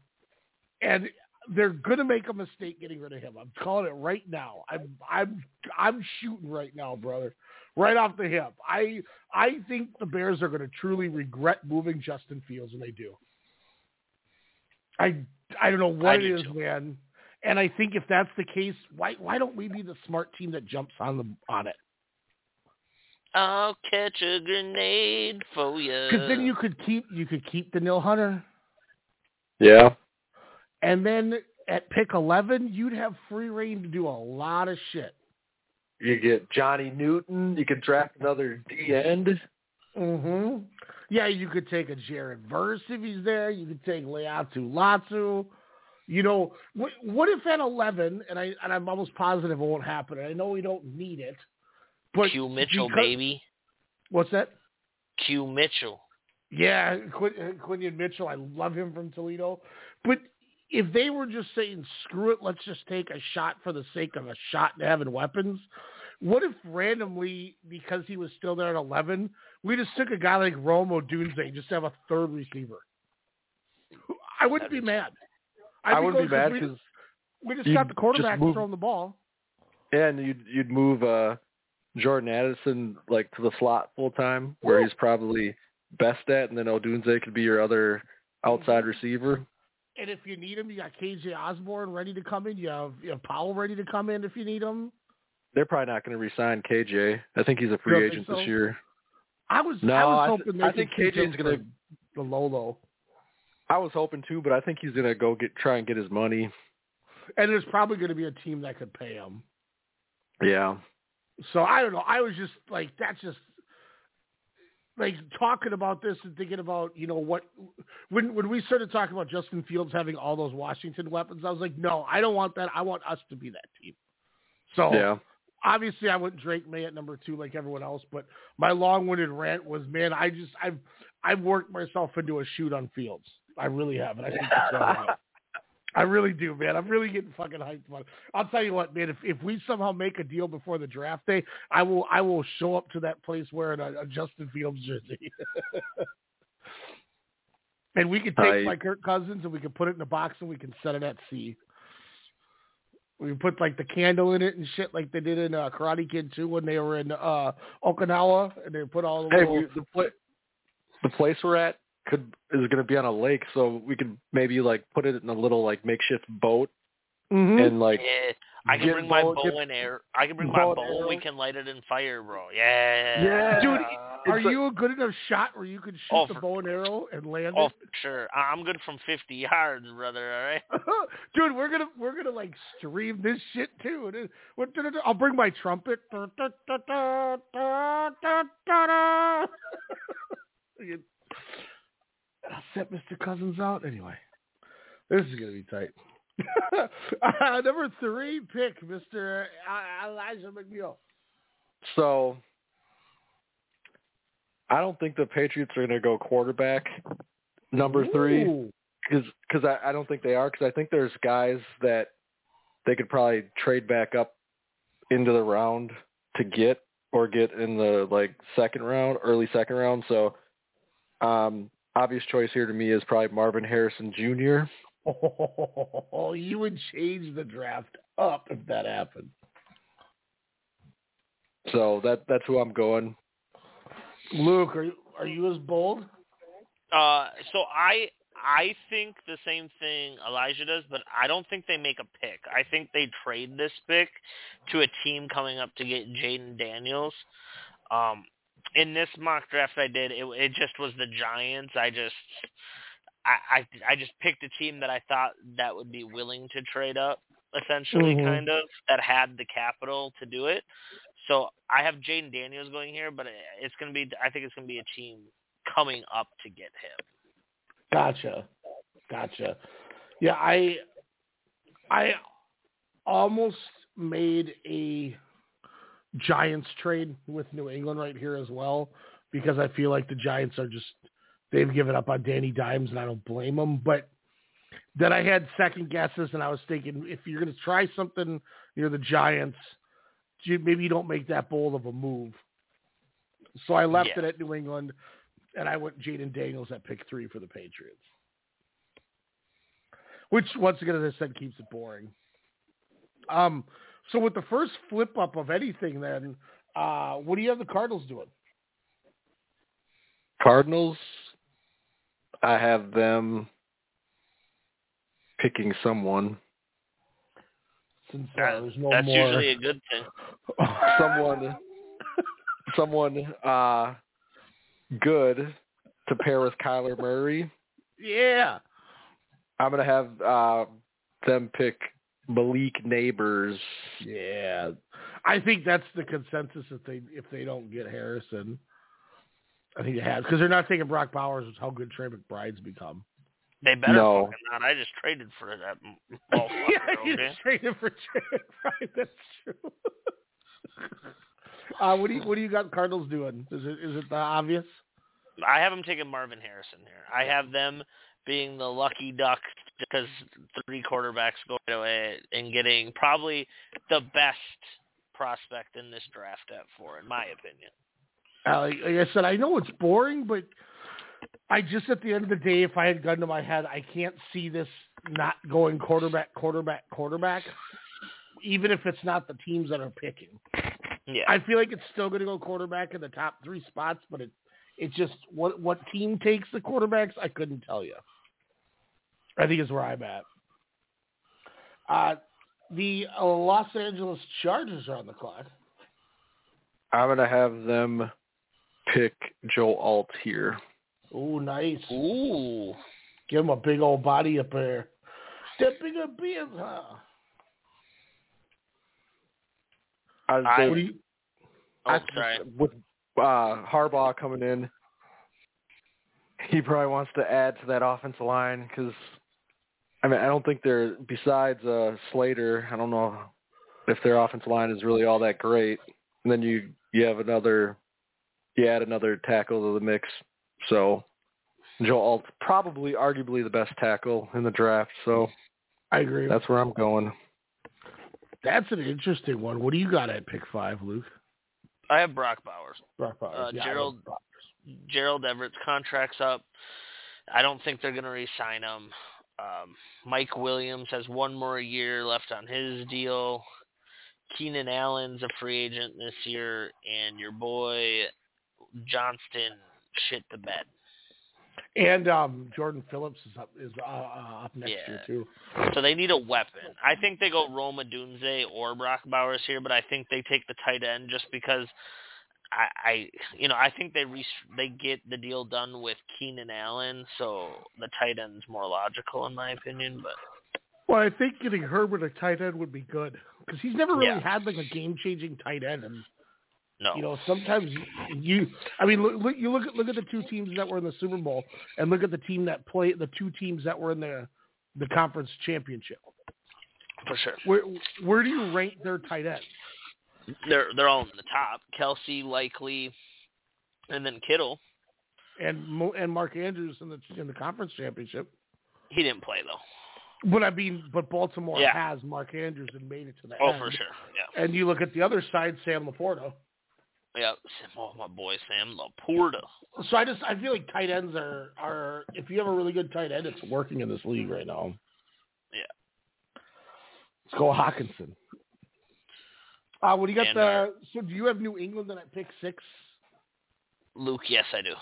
and they're gonna make a mistake getting rid of him. I'm calling it right now. I'm I'm I'm shooting right now, brother. Right off the hip. I I think the Bears are gonna truly regret moving Justin Fields when they do. I I don't know what I it too. man. And I think if that's the case, why why don't we be the smart team that jumps on the on it? I'll catch a grenade for you. Because then you could keep you could keep Danielle Hunter, Yeah. And then at pick eleven, you'd have free reign to do a lot of shit. You get Johnny Newton. You could draft another D end. hmm Yeah, you could take a Jared Verse if he's there. You could take Laiatu Latu. You know, what, what if at eleven? And I and I'm almost positive it won't happen. And I know we don't need it, but Q Mitchell, because- baby. What's that? Q Mitchell. Yeah, Quin- Quinyon Mitchell. I love him from Toledo. But if they were just saying, screw it, let's just take a shot for the sake of a shot and having weapons, what if randomly, because he was still there at 11, we just took a guy like Rome Odunze and just have a third receiver? I wouldn't be mad. I'd I wouldn't be mad because we just got the quarterback move- throwing the ball. and you'd you'd move uh Jordan Addison like to the slot full time where he's probably best at, and then Odunze could be your other outside receiver. And if you need him, you got KJ Osborn ready to come in. You have, you have Powell ready to come in if you need him. They're probably not going to resign KJ. I think he's a free You don't think agent so? this year. I was No, I was I th- hoping they I think keep KJ is gonna- the Lolo. I was hoping to, but I think he's going to go get try and get his money. And there's probably going to be a team that could pay him. Yeah. So I don't know. I was just like, that's just like talking about this and thinking about you know what when when we started talking about Justin Fields having all those Washington weapons, I was like, no, I don't want that. I want us to be that team. So Yeah. obviously I went Drake Maye at number two like everyone else, but my long-winded rant was, man, I just I've I've worked myself into a shoot on Fields. I really have, and I think that's I really do, man. I'm really getting fucking hyped about it. I'll tell you what, man. If if we somehow make a deal before the draft day, I will I will show up to that place wearing a, a Justin Fields jersey. and we can take I- my Kirk Cousins and we can put it in a box and we can set it at sea. We put like the candle in it and shit, like they did in uh, Karate Kid 2 when they were in uh, Okinawa, and they put all the Hey, little. we, the pla- the place we're at could is going to be on a lake, so we could maybe like put it in a little like makeshift boat Mhm. and like Yeah, I can get bring my bow- bow and arrow. I can bring my bow and bow we can light it in fire, bro. Yeah. Yeah. Dude, are a- you a good enough shot where you could shoot Oh, the for- bow and arrow and land Oh, it? for sure. I- I'm good from 50 yards, brother. All right. Dude, we're gonna we're gonna like stream this shit too. And I'll bring my trumpet. I'll set Mr. Cousins out anyway. This is gonna be tight. uh, number three pick, Mr. Elijah McNeil. So I don't think the Patriots are going to go quarterback. number three because cause I, I don't think they are because I think there's guys that they could probably trade back up into the round to get or get in the like second round, early second round. So um obvious choice here to me is probably Marvin Harrison Jr. Oh, you would change the draft up if that happened. So that that's who I'm going. Luke, are you are you as bold? Uh, so I I think the same thing Elijah does, but I don't think they make a pick. I think they trade this pick to a team coming up to get Jayden Daniels. Um, in this mock draft I did, it, it just was the Giants. I just I, I I just picked a team that I thought that would be willing to trade up, essentially, Mhm. kind of that had the capital to do it. So I have Jayden Daniels going here, but it's going to be I think it's going to be a team coming up to get him. Gotcha. Gotcha. Yeah, I I almost made a Giants trade with New England right here as well because I feel like the Giants are just they've given up on Danny Dimes and I don't blame them, but then I had second guesses and I was thinking if you're going to try something near the Giants, maybe you don't make that bold of a move. So I left Yeah. it at New England and I went Jayden Daniels at pick three for the Patriots. Which once again, as I said, keeps it boring. Um, so with the first flip up of anything, then uh, what do you have the Cardinals doing? Cardinals, I have them picking someone. Since uh, That- there's no That's more, usually a good thing. Someone someone uh good to pair with Kyler Murray. yeah, I'm gonna have uh them pick Malik Nabers. yeah. I think that's the consensus if they if they don't get Harrison. I think it has because they're not taking Brock Bowers. Is how good Trey McBride's become. They better No. fucking not. I just traded for that m- yeah, you okay? just traded for Trey McBride. That's true. uh, what do you what do you got Cardinals doing? Is it is it the obvious? I have them taking Marvin Harrison here. I have them being the lucky duck because three quarterbacks go away and getting probably the best prospect in this draft at four, in my opinion. Uh, like, I said, I know it's boring, but I just at the end of the day, if I had gun to my head, I can't see this not going quarterback, quarterback, quarterback, even if it's not the teams that are picking. Yeah. I feel like it's still going to go quarterback in the top three spots, but it it's just what what team takes the quarterbacks, I couldn't tell you. I think is where I'm at. Uh, the uh, Los Angeles Chargers are on the clock. I'm gonna have them pick Joe Alt here. Oh, nice. Ooh. Give him a big old body up there. Stepping up beers, huh? I, I- they- What do you, Oh, I- sorry. with uh, Harbaugh coming in, he probably wants to add to that offensive line because, I mean, I don't think they're besides uh, Slater. I don't know if their offensive line is really all that great. And then you you have another, you add another tackle to the mix. So Joe Alt probably arguably the best tackle in the draft. So I agree. that's where I'm going. That's an interesting one. What do you got at pick five, Luke? I have Brock Bowers. Brock Bowers. Uh, Yeah, Gerald- Brock. Gerald Everett's contract's up. I don't think they're going to re-sign him. Um, Mike Williams has one more year left on his deal. Keenan Allen's a free agent this year, and your boy Johnston shit the bed. And um, Jordan Phillips is up is uh, uh, up next Yeah. year too. So they need a weapon. I think they go Rome Odunze or Brock Bowers here, but I think they take the tight end just because I, I you know, I think they re- they get the deal done with Keenan Allen, so the tight end's more logical in my opinion. But Well, I think getting Herbert a tight end would be good because he's never really Yeah. had like a game changing tight end, and no, you know sometimes you, I mean look, look you look at look at the two teams that were in the Super Bowl and look at the team that played the two teams that were in the the conference championship. for sure. Where where do you rank their tight ends? They're they're all in the top. Kelce likely, and then Kittle. and and Mark Andrews in the in the conference championship. He didn't play though. But I mean, but Baltimore Yeah. has Mark Andrews and made it to the Oh, end. for sure. Yeah. And you look at the other side, Sam LaPorta. Yeah. Oh, my boy Sam LaPorta. So I just I feel like tight ends are are if you have a really good tight end, it's working in this league right now. Yeah. Let's go Hockenson. Uh, what do you got? And the our- so do you have New England then at pick six? Luke, yes, I do.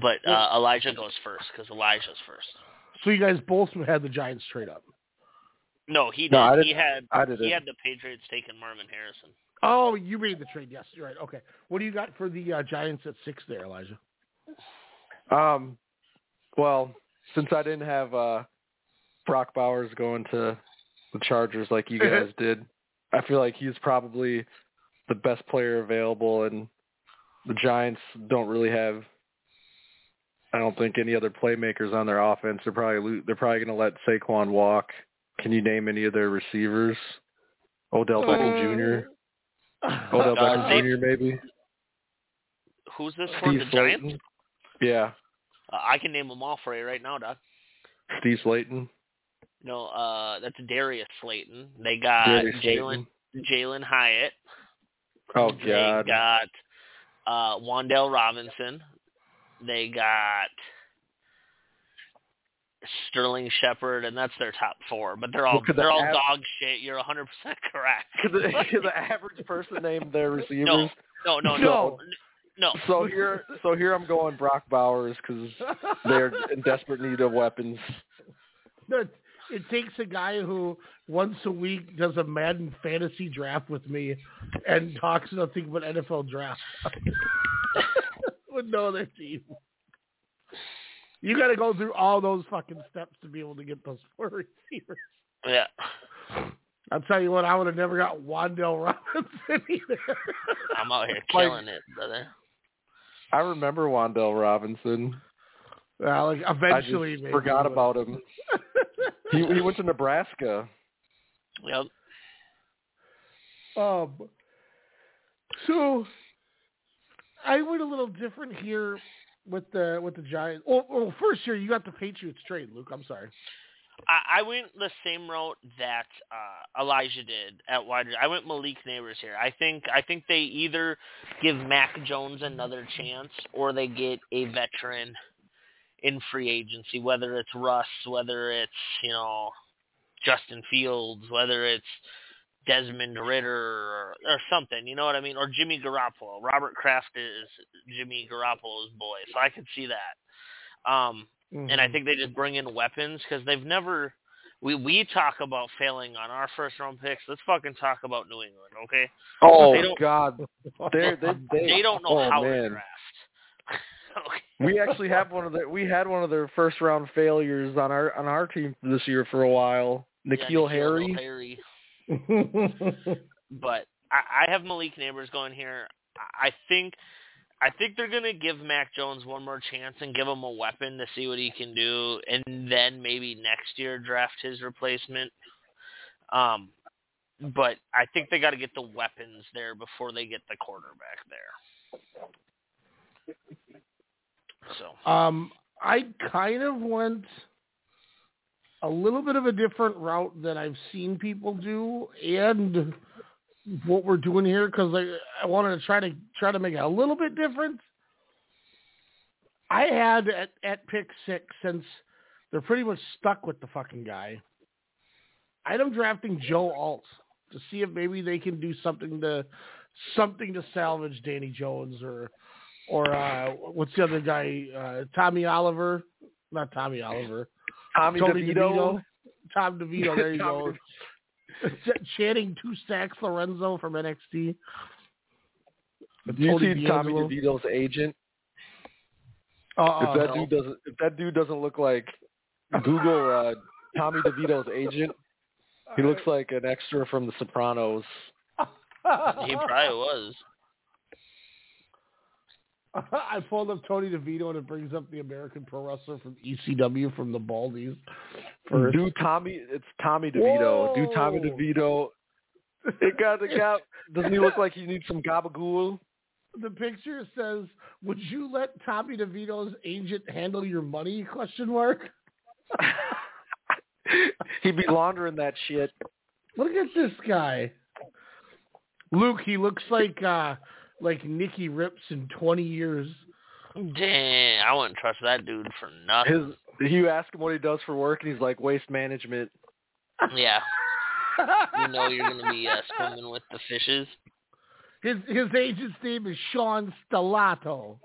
But uh, Elijah goes first because Elijah's first. So you guys both had the Giants trade up. No, he did. No, I he didn't- had I he didn't. had the Patriots taking Marvin Harrison. Oh, you made the trade. Yes, you're right. Okay. What do you got for the uh, Giants at six there, Elijah? Um, well, since I didn't have uh, Brock Bowers going to the Chargers like you guys did, I feel like he's probably the best player available, and the Giants don't really have. I don't think any other playmakers on their offense. They're probably they're probably going to let Saquon walk. Can you name any of their receivers? Odell Beckham Jr. Odell Uh, Beckham Sa- Jr. Maybe. Who's this for? Steve the Giants? Yeah, Uh, I can name them all for you right now, Doc. Steve Slayton. No, uh, that's Darius Slayton. They got Jalen Jalin Hyatt. Oh They God. got uh, Wan'Dale Robinson. They got Sterling Shepard, and that's their top four. But they're all Well, they're all av- dog shit. You're 100 percent correct. Could the, could the average person name their receivers? No, no, no, No. no, no. So here, so here I'm going Brock Bowers because they're in desperate need of weapons. It, it takes a guy who once a week does a Madden fantasy draft with me and talks nothing but NFL draft. Would know their team. You got to go through all those fucking steps to be able to get those four receivers. Yeah. I'll tell you what, I would have never got Wan'Dale Robinson either. I'm out here Like- killing it, brother. I remember Wan'Dale Robinson. Well, like eventually, I just maybe, forgot but- about him. He he went to Nebraska. Yep. Um, so I went a little different here with the with the Giants. Well, well first year you got the Patriots trade, Luke. I'm sorry. I, I went the same route that uh, Elijah did at wide. I went Malik Nabers here. I think I think they either give Mac Jones another chance or they get a veteran in free agency, whether it's Russ, whether it's you know Justin Fields, whether it's Desmond Ridder or, or something. You know what I mean? Or Jimmy Garoppolo. Robert Kraft is Jimmy Garoppolo's boy, so I could see that. Um, and I think they just bring in weapons because they've never. We we talk about failing on our first round picks. Let's fucking talk about New England, okay? Oh They don't- God, They're, they they They don't know oh, how to man. draft. We actually have one of their we had one of their first round failures on our on our team this year for a while. Yeah, N'Keal Harry. Harry. But I, I have Malik Nabers going here. I think I think they're gonna give Mac Jones one more chance and give him a weapon to see what he can do, and then maybe next year draft his replacement. Um, but I think they got to get the weapons there before they get the quarterback there. So Um, I kind of went a little bit of a different route than I've seen people do, and what we're doing here because I I wanted to try to try to make it a little bit different. I had at at pick six since they're pretty much stuck with the fucking guy. I am drafting Joe Alt to see if maybe they can do something to something to salvage Danny Jones or or uh what's the other guy? Uh Tommy Oliver. Not Tommy Oliver. Tommy Tony DeVito. DeVito. Tom DeVito, there you go. Ch- Channing two sacks Lorenzo from NXT. Do you Tony see Tommy DeVito's agent? Uh, if that no. dude doesn't if that dude doesn't look like Google uh, Tommy DeVito's agent, he looks like an extra from The Sopranos. he probably was. I pulled up Tony DeVito and it brings up the American Pro Wrestler from ECW from the Baldies. First. Do Tommy? It's Tommy DeVito. Do Tommy DeVito? It got the got. Doesn't he look like he needs some gabagool? the picture says, "Would you let Tommy DeVito's agent handle your money?" Question mark. He'd be laundering that shit. Look at this guy, Luke. He looks like uh like Nikki Rips in twenty years. Dang, I wouldn't trust that dude for nothing. His you ask him what he does for work, and he's like waste management. Yeah. you know you're gonna be uh, swimming with the fishes. His his agent's name is Sean Stellato.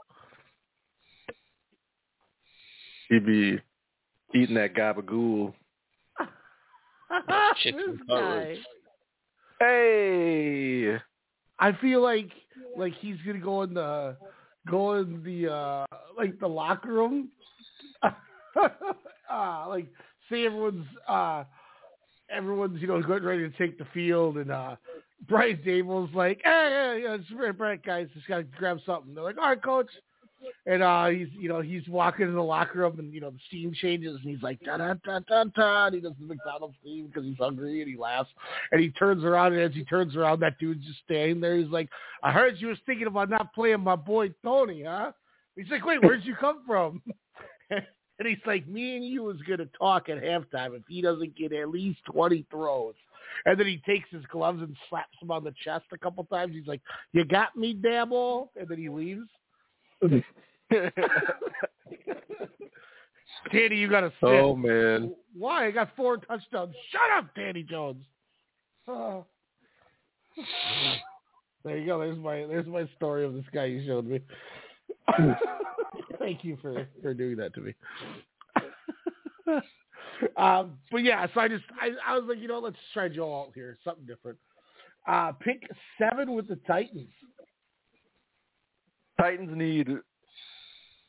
He'd be eating that gabagool. Chicken This cutlets. guy. Hey, I feel like like he's gonna go in the go in the uh like the locker room. uh like say everyone's uh everyone's you know getting ready to take the field and uh Brian Daboll's like, hey, hey, yeah, it's Brett guys, just gotta grab something. They're like, all right, coach. And uh he's you know, he's walking in the locker room and you know the scene changes and he's like da da da da da and he does the McDonald's theme because he's hungry and he laughs and he turns around and as he turns around that dude's just standing there. He's like, I heard you was thinking about not playing my boy Tony, huh? He's like, Wait, where'd you come from? and he's like, Me and you was gonna talk at halftime if he doesn't get at least twenty throws. And then he takes his gloves and slaps him on the chest a couple times. He's like, "You got me, Daboll," and then he leaves. Danny, you got to sit. oh man, Why? I got four touchdowns. Shut up, Danny Jones. Oh. There you go. There's my there's my story of this guy you showed me. Thank you for for doing that to me. um, but yeah, so I just I, I was like, you know, let's try Joe Alt here, something different. Uh, pick seven with the Titans. Titans need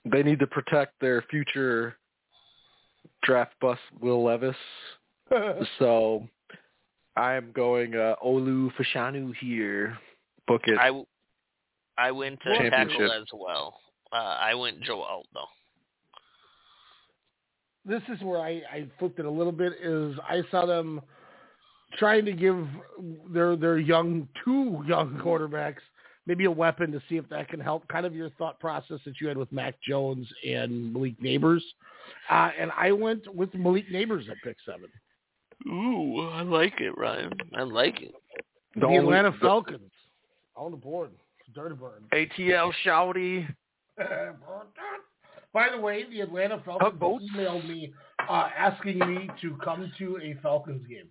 they need to protect their future draft bust Will Levis. so I am going uh, Olu Fashanu here. Book it. I, w- I went to Championship. tackle as well. Uh, I went Joe Alt though. this is where I, I flipped it a little bit is I saw them trying to give their their young two young quarterbacks maybe a weapon to see if that can help kind of your thought process that you had with Mac Jones and Malik Nabers. Uh, and I went with Malik Nabers at pick seven. Ooh, I like it, Ryan. I like it. The, only- Atlanta Falcons on the board. Dirty Bird. ATL Shouty. By the way, the Atlanta Falcons Tugboats. emailed me uh, asking me to come to a Falcons game.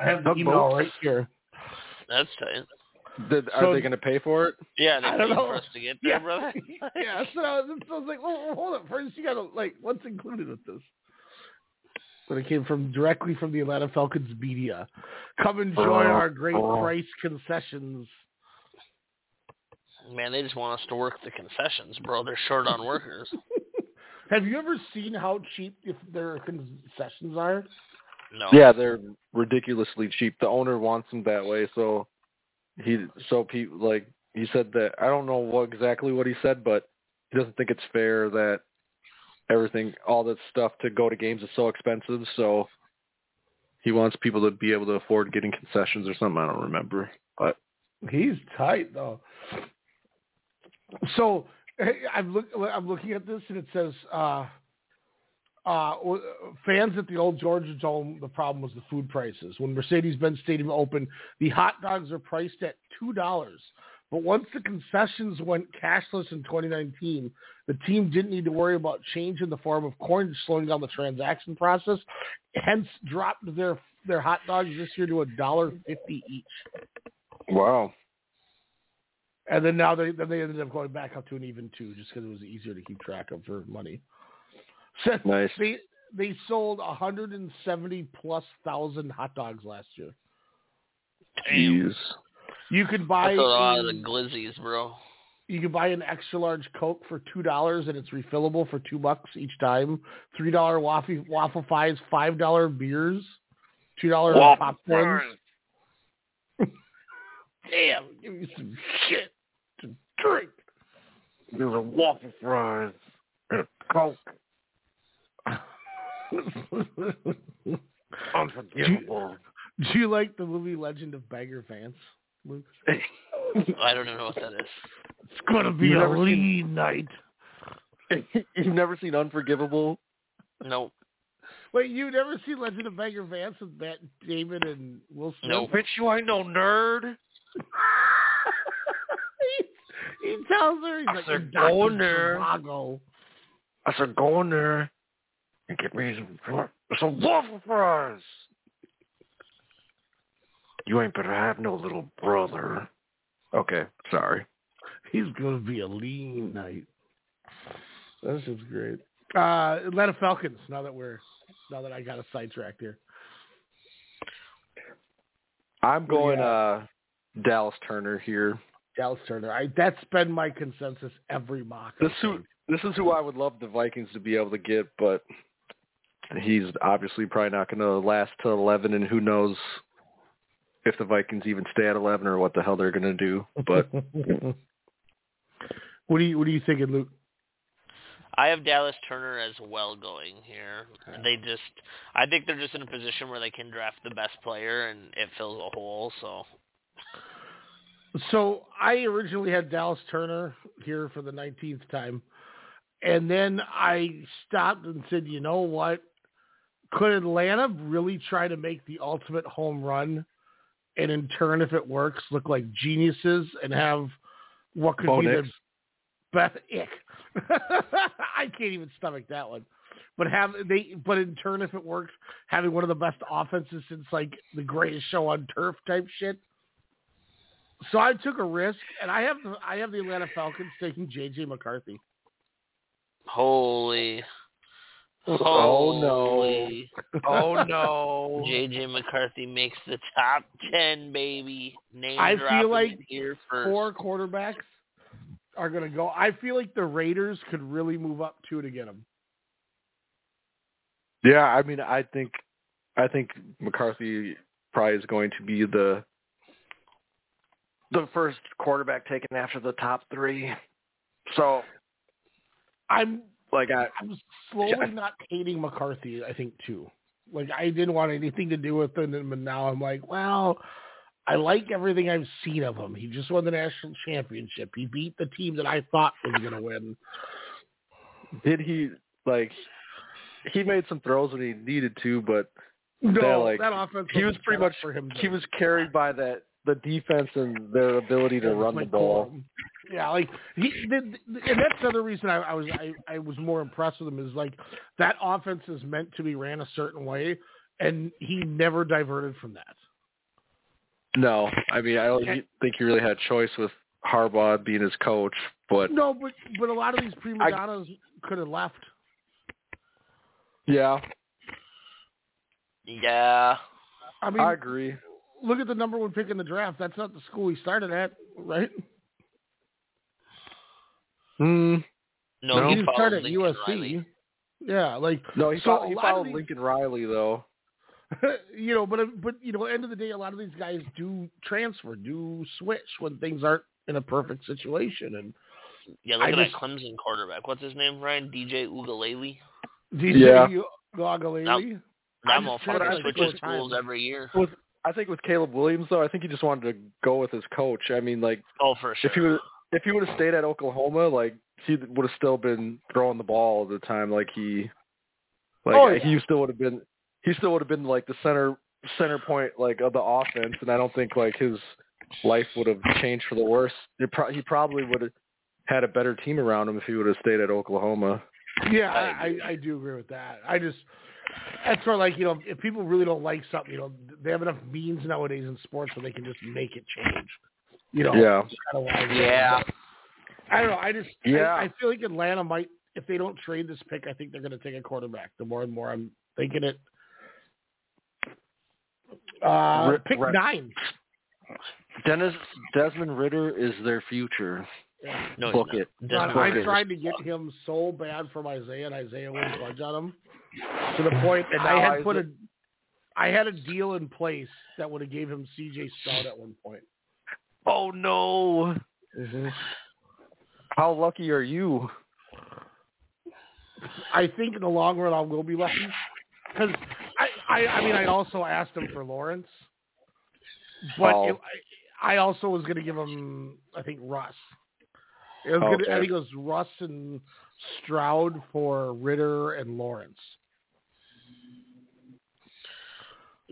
I have the Tugboats. email right here. That's tight. Did, are they going to pay for it? Yeah, they I don't know. for us to get there, brother. yeah, so I was, I was like, well, well, hold up. First, you got to, like, what's included with this? But it came from directly from the Atlanta Falcons media. Come enjoy Oh, our great oh. price concessions. Man, they just want us to work the concessions, bro. They're short on workers. Have you ever seen how cheap if their concessions are? No. Yeah, they're ridiculously cheap. The owner wants them that way, so he so people like he said that I don't know what exactly what he said, but he doesn't think it's fair that everything all that stuff to go to games is so expensive, so he wants people to be able to afford getting concessions or something. I don't remember, but He's tight though. So I'm look I'm looking at this and it says uh uh fans at the old Georgia Dome the problem was the food prices. When Mercedes-Benz Stadium opened, the hot dogs are priced at $2. But once the concessions went cashless in 2019, the team didn't need to worry about change in the form of coins slowing down the transaction process, hence dropped their their hot dogs this year to a dollar fifty each. wow. And then now they then they ended up going back up to an even two just because it was easier to keep track of for money. So Nice. they they sold 170 plus thousand hot dogs last year. Jeez. You could buy That's a lot of the glizzies, bro. you could buy an extra large Coke for two dollars and it's refillable for two bucks each time. Three dollar waffle waffle pies, five dollar beers, two dollar popcorn. Damn, give me some shit to drink. There's a waffle fries and a Coke. Unforgivable. Do you like the movie Legend of Bagger Vance, Luke? I don't even know what that is. It's gonna be You've a never seen- lean night. You've never seen Unforgivable? Nope. Wait, you never seen Legend of Bagger Vance with Matt Damon and Will Smith? Nope. Bitch, you ain't no nerd. he, he tells her he's I like, said, "Dr. go in there." Zhivago." I said, go in there and get me some, some waffle fries. You ain't better have no little brother. Okay, sorry. He's gonna be a lean night. This is great. Uh, Atlanta Falcons. Now that we're now that I got a sidetrack here. I'm going Yeah. uh Dallas Turner here. Dallas Turner. I that's been my consensus every mock. This who this is who I would love the Vikings to be able to get, but he's obviously probably not going to last to 11, and who knows if the Vikings even stay at 11 or what the hell they're going to do. But what do you what are you thinking, Luke? I have Dallas Turner as well going here. They just, I think they're just in a position where they can draft the best player and it fills a hole. So So I originally had Dallas Turner here for the 19th time. And then I stopped and said, you know what? Could Atlanta really try to make the ultimate home run and in turn, if it works, look like geniuses and have what could Bo be Nix. the best ick. I can't even stomach that one. But have they but in turn if it works, having one of the best offenses since like the greatest show on turf type shit. So I took a risk, and I have the I have the Atlanta Falcons taking J.J. McCarthy. holy, Oh, no. oh no, JJ McCarthy makes the top ten, baby. Name I feel like here first. Four quarterbacks are going to go. I feel like the Raiders could really move up two to get him. Yeah, I mean, I think, I think McCarthy probably is going to be the the first quarterback taken after the top three. So, I'm like, I I'm slowly not hating McCarthy. I think too. Like I didn't want anything to do with him, and now I'm like, well, I like everything I've seen of him. He just won the national championship. He beat the team that I thought was going to win. did he like he made some throws when he needed to, but No, that, like, that offense he was pretty much for him. he was carried by that the defense and their ability to Yeah, run the ball. Corum. Yeah, like he, the, the, and that's the other reason I, I was I, I was more impressed with him is like that offense is meant to be ran a certain way, and he never diverted from that. No, I mean I don't think he really had choice with Harbaugh being his coach, but No, but but a lot of these prima donnas could have left. yeah, Yeah. I mean, I agree. Look at the number one pick in the draft. That's not the school he started at, right? Hmm. No, No. he he didn't start at Lincoln USC. Riley. Yeah, like No, he, So fol- he followed these- Lincoln Riley though. you know, but but you know, end of the day, a lot of these guys do transfer, do switch when things aren't in a perfect situation, and Yeah, look I at just- that Clemson quarterback. What's his name, Ryan? DJ Uiagalelei. DJ Yeah. Gogalele. That I just motherfucker tried switches schools every year. With I think with Caleb Williams though, I think he just wanted to go with his coach. I mean, like Oh, for sure. if he would if he would have stayed at Oklahoma, like he would have still been throwing the ball all the time. Like he, like Oh, yeah. he still would have been he still would have been like the center center point like of the offense, and I don't think like his life would have changed for the worse. It pro- he probably would have had a better team around him if he would have stayed at Oklahoma. Yeah, I I, I, I do agree with that. I just that's where like you know if people really don't like something, you know they have enough means nowadays in sports where they can just make it change. You know, Yeah. Kinda why I- Yeah. I don't know. I just Yeah. I, I feel like Atlanta might if they don't trade this pick, I think they're going to take a quarterback. The more and more I'm thinking it. Uh, Ri- pick right. nine. Dennis Desmond Ridder is their future. No, he's Book it. God, Desmond I Ridder. tried to get him so bad from Isaiah, and Isaiah wouldn't budge on him to the point And I had put a, Isaiah- had a deal in place that would have gave him C.J. Stroud at one point. Oh no! Mm-hmm. How lucky are you? I think in the long run I will be lucky because I, I, I mean I also asked him for Lawrence, but Oh. it, I, I also was going to give him I think Russ. It was gonna, I think it was Russ and Stroud for Ridder and Lawrence.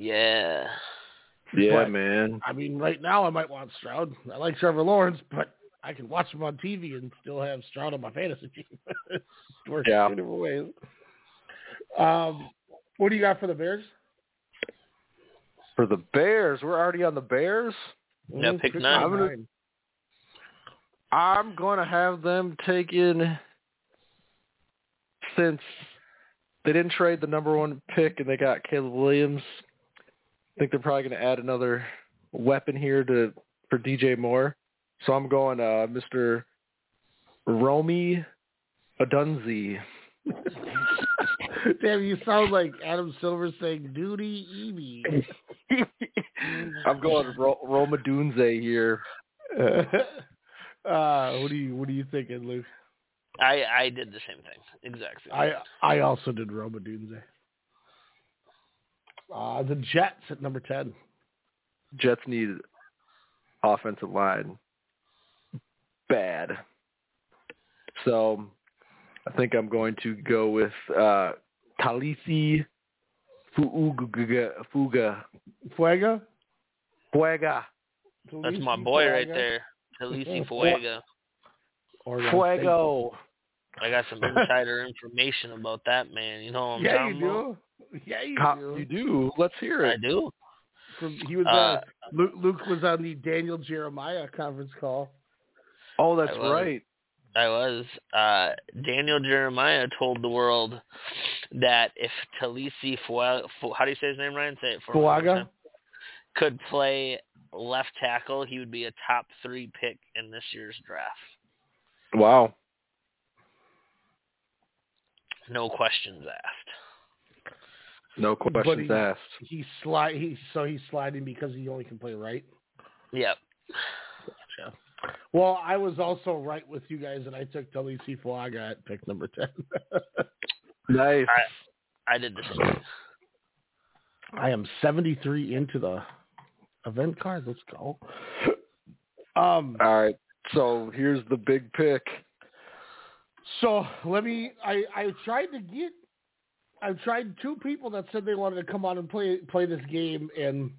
Yeah. Yeah, But, man. I mean, right now I might want Stroud. I like Trevor Lawrence, but I can watch him on TV and still have Stroud on my fantasy team. it works Yeah. two different ways. Um, what do you got for the Bears? For the Bears, we're already on the Bears. No, Mm, pick pick nine. I'm gonna- I'm gonna have them taken since they didn't trade the number one pick and they got Caleb Williams. I think they're probably gonna add another weapon here to for DJ Moore. So I'm going uh Mr. Romy Adunzi. Damn, you sound like Adam Silver saying "Duty Evie." I'm going Ro- Roma Dunze here. uh, what do you What are you thinking, Luke? I I did the same thing. Exactly. I I also did Roma Dunze. Uh, the Jets at number ten. Jets need offensive line bad. So I think I'm going to go with uh Taliese Fuuga Fuga Fuega. Fuega. That's my boy right there, Taliese Fuega. Or Fuego. I got some insider information about that man. You know what I'm Yeah, talking you about? do. Yeah, you Co- do. You do. Let's hear it. I do. From- He was Uh, uh, Luke, Luke was on the Daniel Jeremiah conference call. Oh, that's I was. right. I was. Uh, Daniel Jeremiah told the world that if Taliese Fuega, Fu, how do you say his name, Ryan? Say it for me Fuaga? time. Could play left tackle, he would be a top three pick in this year's draft. Wow. No questions asked. No questions he- asked. He slide. He so he's sliding because he only can play right. Yep. Gotcha. Well, I was also right with you guys, and I took Taliese Fuaga at pick number ten. Nice. I did the same. I am seventy three into the event card. Let's go. Um. All right. So here's the big pick. So let me. I I tried to get. I've tried two people that said they wanted to come on and play play this game, and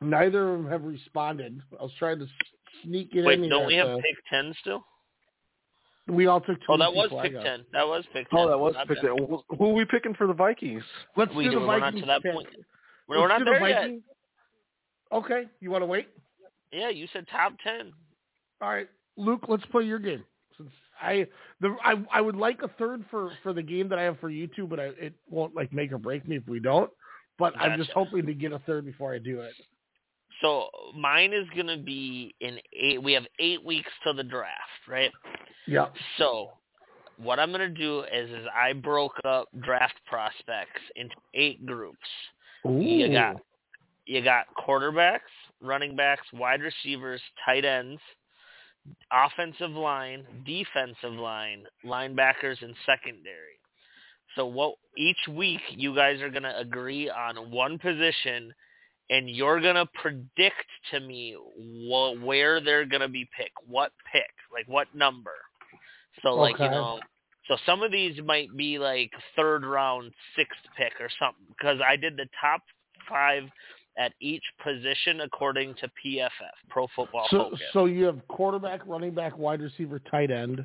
neither of them have responded. I was trying to sneak it Wait, in. don't we here have uh, pick ten still? we all took. Oh, that was pick ten. That was pick oh, ten. Oh, that was Not pick. ten. Who who are we picking for the Vikings? Let's We do the do- we're not to that pick. point. We're Let's not do the yet. Vikings. Okay, you want to wait? Yeah, you said top ten. All right, Luke, let's play your game. I the I I would like a third for for the game that I have for you two, but I, it won't like make or break me if we don't. But I'm just hoping to get a third before I do it. So mine is gonna be in eight. We have eight weeks till the draft, right? Yeah. So what I'm gonna do is, is I broke up draft prospects into eight groups. Ooh. You got you got quarterbacks, running backs, wide receivers, tight ends, offensive line, defensive line, linebackers, and secondary. So what each week you guys are gonna agree on one position, and you're gonna predict to me wh- where they're gonna be picked, what pick, like what number. So like you know, so some of these might be like third round, sixth pick or something, because I did the top five at each position according to PFF, Pro Football So Focus. so you have quarterback, running back, wide receiver, tight end.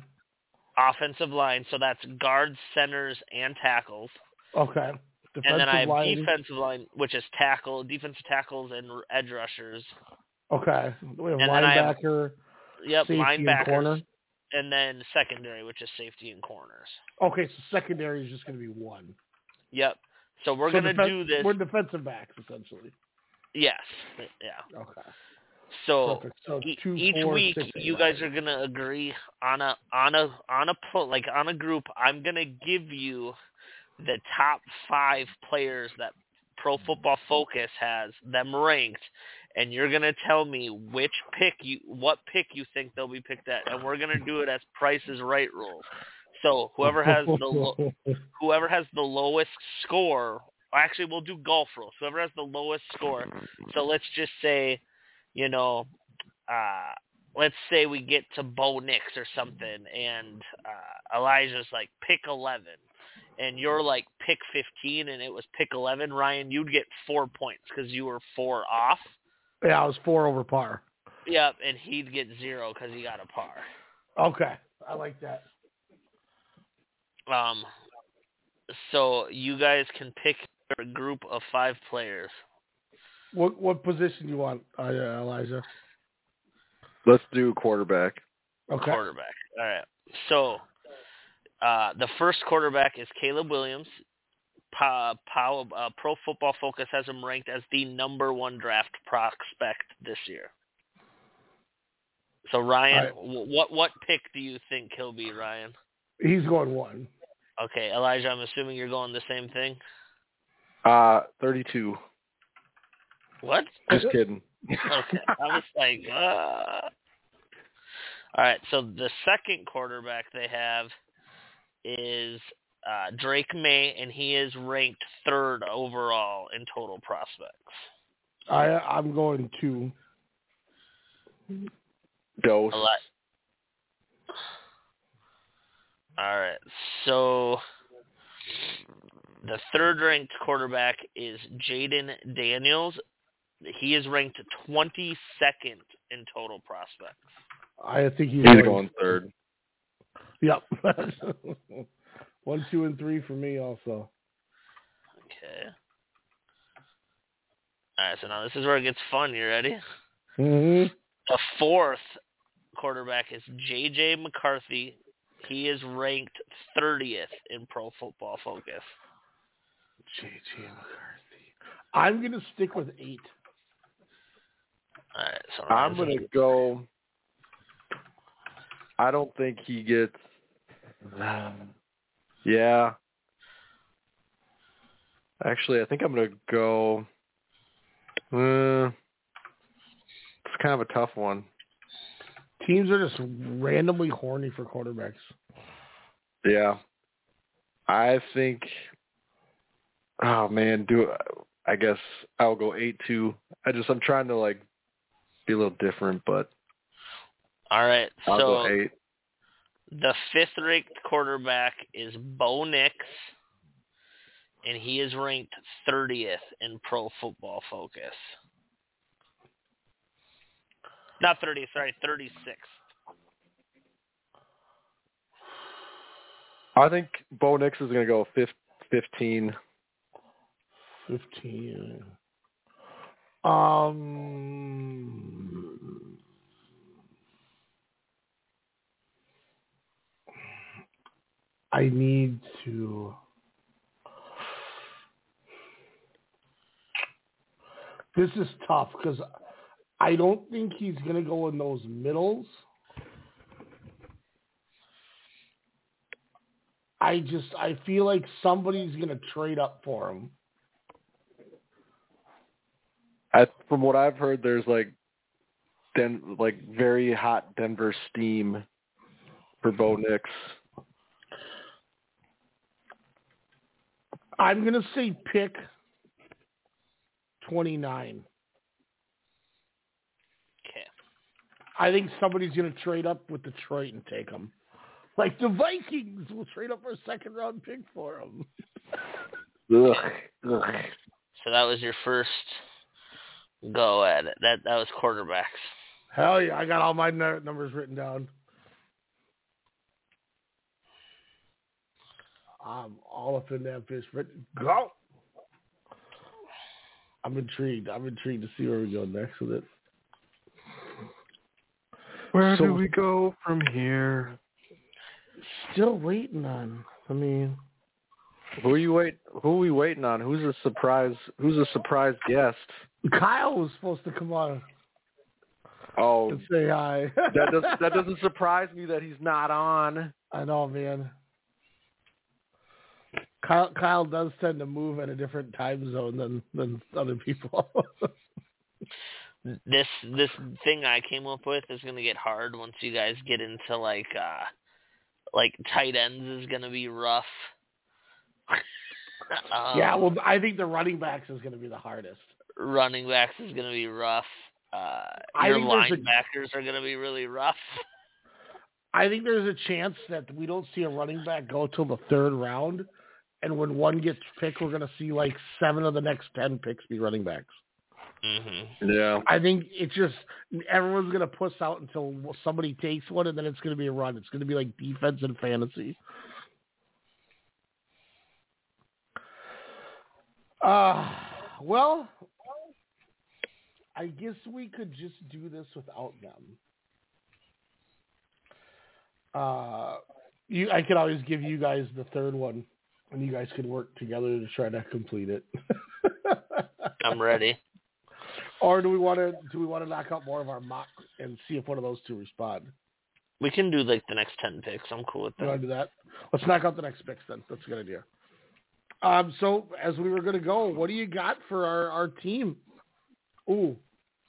Offensive line, so that's guards, centers, and tackles. Okay. Defensive and then I have line. defensive line, which is tackle, defensive tackles, and edge rushers. Okay. We have And I have- linebacker. Yep, linebackers, corner? and then secondary, which is safety and corners. Okay, so secondary is just going to be one. Yep. So we're So gonna do this. We're defensive backs essentially. Yes. Yeah. Okay. So. So two, each four, week six, you guys are gonna agree on a on a on a pl- like on a group. I'm gonna give you the top five players that Pro Football Focus has them ranked, and you're gonna tell me which pick you what pick you think they'll be picked at, and we're gonna do it as Price is Right rules. So whoever has the lo- whoever has the lowest score actually we'll do golf rules whoever has the lowest score so let's just say you know uh let's say we get to Bo Nix or something, and uh, Elijah's like pick eleven, and you're like pick fifteen, and it was pick eleven. Ryan, you'd get four points because you were four off. Yeah, I was four over par. Yep, and he'd get zero because he got a par. Okay, I like that. Um, so you guys can pick a group of five players. What what position you want, uh, Elijah? Let's do quarterback. Okay. Quarterback. All right. So uh, the first quarterback is Caleb Williams. Pa, pa, uh, Pro Football Focus has him ranked as the number one draft prospect this year. So Ryan, Right. wh- what what pick do you think he'll be, Ryan? He's going one. Okay, Elijah, I'm assuming you're going the same thing. Uh, 32. What? Just kidding. okay. I was like, uh. All right. So the second quarterback they have is uh, Drake Maye, and he is ranked third overall in total prospects. I I'm going to Dose. All right. So the third ranked quarterback is Jayden Daniels. He is ranked 22nd in total prospects. I think he's, He's going third. Yep. one, two, and three for me also. Okay. All right, so now this is where it gets fun. You ready? Mm-hmm. The fourth quarterback is J.J. McCarthy. He is ranked 30th in Pro Football Focus. JJ McCarthy. I'm gonna stick with eight. All right, so I'm Ryan's gonna go. I don't think he gets. Yeah. Actually, I think I'm gonna go. Uh, it's kind of a tough one. Teams are just randomly horny for quarterbacks. Yeah. I think. Oh man, do I guess I'll go eight two. I just I'm trying to like be a little different, but All right, I'll so go eight. the fifth ranked quarterback is Bo Nix, and he is ranked 30th in Pro Football Focus. Not 30th, sorry, 36th. I think Bo Nix is gonna go fif- fifteen. Um. I need to. This is tough because I don't think he's going to go in those middles. I just I feel like somebody's going to trade up for him. I, from what I've heard, there's like, Den, like very hot Denver steam for Bo Nix. I'm going to say pick 29. Okay. I think somebody's going to trade up with Detroit and take him. Like the Vikings will trade up for a second round pick for him. Ugh. Ugh. So that was your first go at it. That that was quarterbacks. Hell yeah, I got all my numbers written down. I'm all up in that fish. But go. I'm intrigued. I'm intrigued to see where we go next with it. Where So- do we go from here? Still waiting on. I mean, Who are you wait? Who are we waiting on? Who's a surprise? Who's a surprise guest? Kyle was supposed to come on Oh, and say hi. that does that doesn't surprise me that he's not on. I know, man. Kyle Kyle does tend to move at a different time zone than than other people. This this thing I came up with is gonna get hard once you guys get into like uh like tight ends is gonna be rough. Um, yeah, well, I think the running backs is going to be the hardest. running backs is gonna be rough. Uh, I your think a- linebackers are going to be really rough. I think there's a chance that we don't see a running back go till the third round, and when one gets picked, we're going to see like seven of the next ten picks be running backs. hmm Yeah. I think it's just everyone's going to puss out until somebody takes one, and then it's going to be a run. It's going to be like defense and fantasy. Uh, well, I guess we could just do this without them. Uh, you, I could always give you guys the third one, and you guys could work together to try to complete it. I'm ready. Or do we want to do we want to knock out more of our mock and see if one of those two respond? We can do like the next ten picks. I'm cool with that. You want to do that? Let's knock out the next picks then. That's a good idea. Um, so as we were going to go, what do you got for our, our team? Ooh,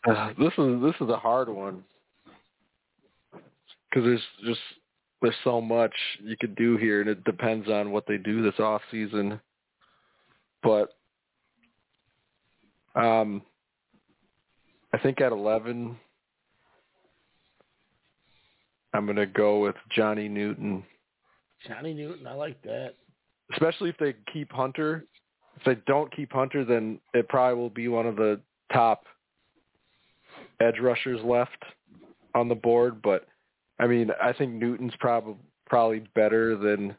Uh, this is this is a hard one because there's just there's so much you could do here, and it depends on what they do this off season. But um, I think at eleven, I'm gonna go with Johnny Newton, Johnny Newton, I like that. Especially if they keep Hunter. If they don't keep Hunter, then it probably will be one of the top edge rushers left on the board. But I mean, I think Newton's probably probably better than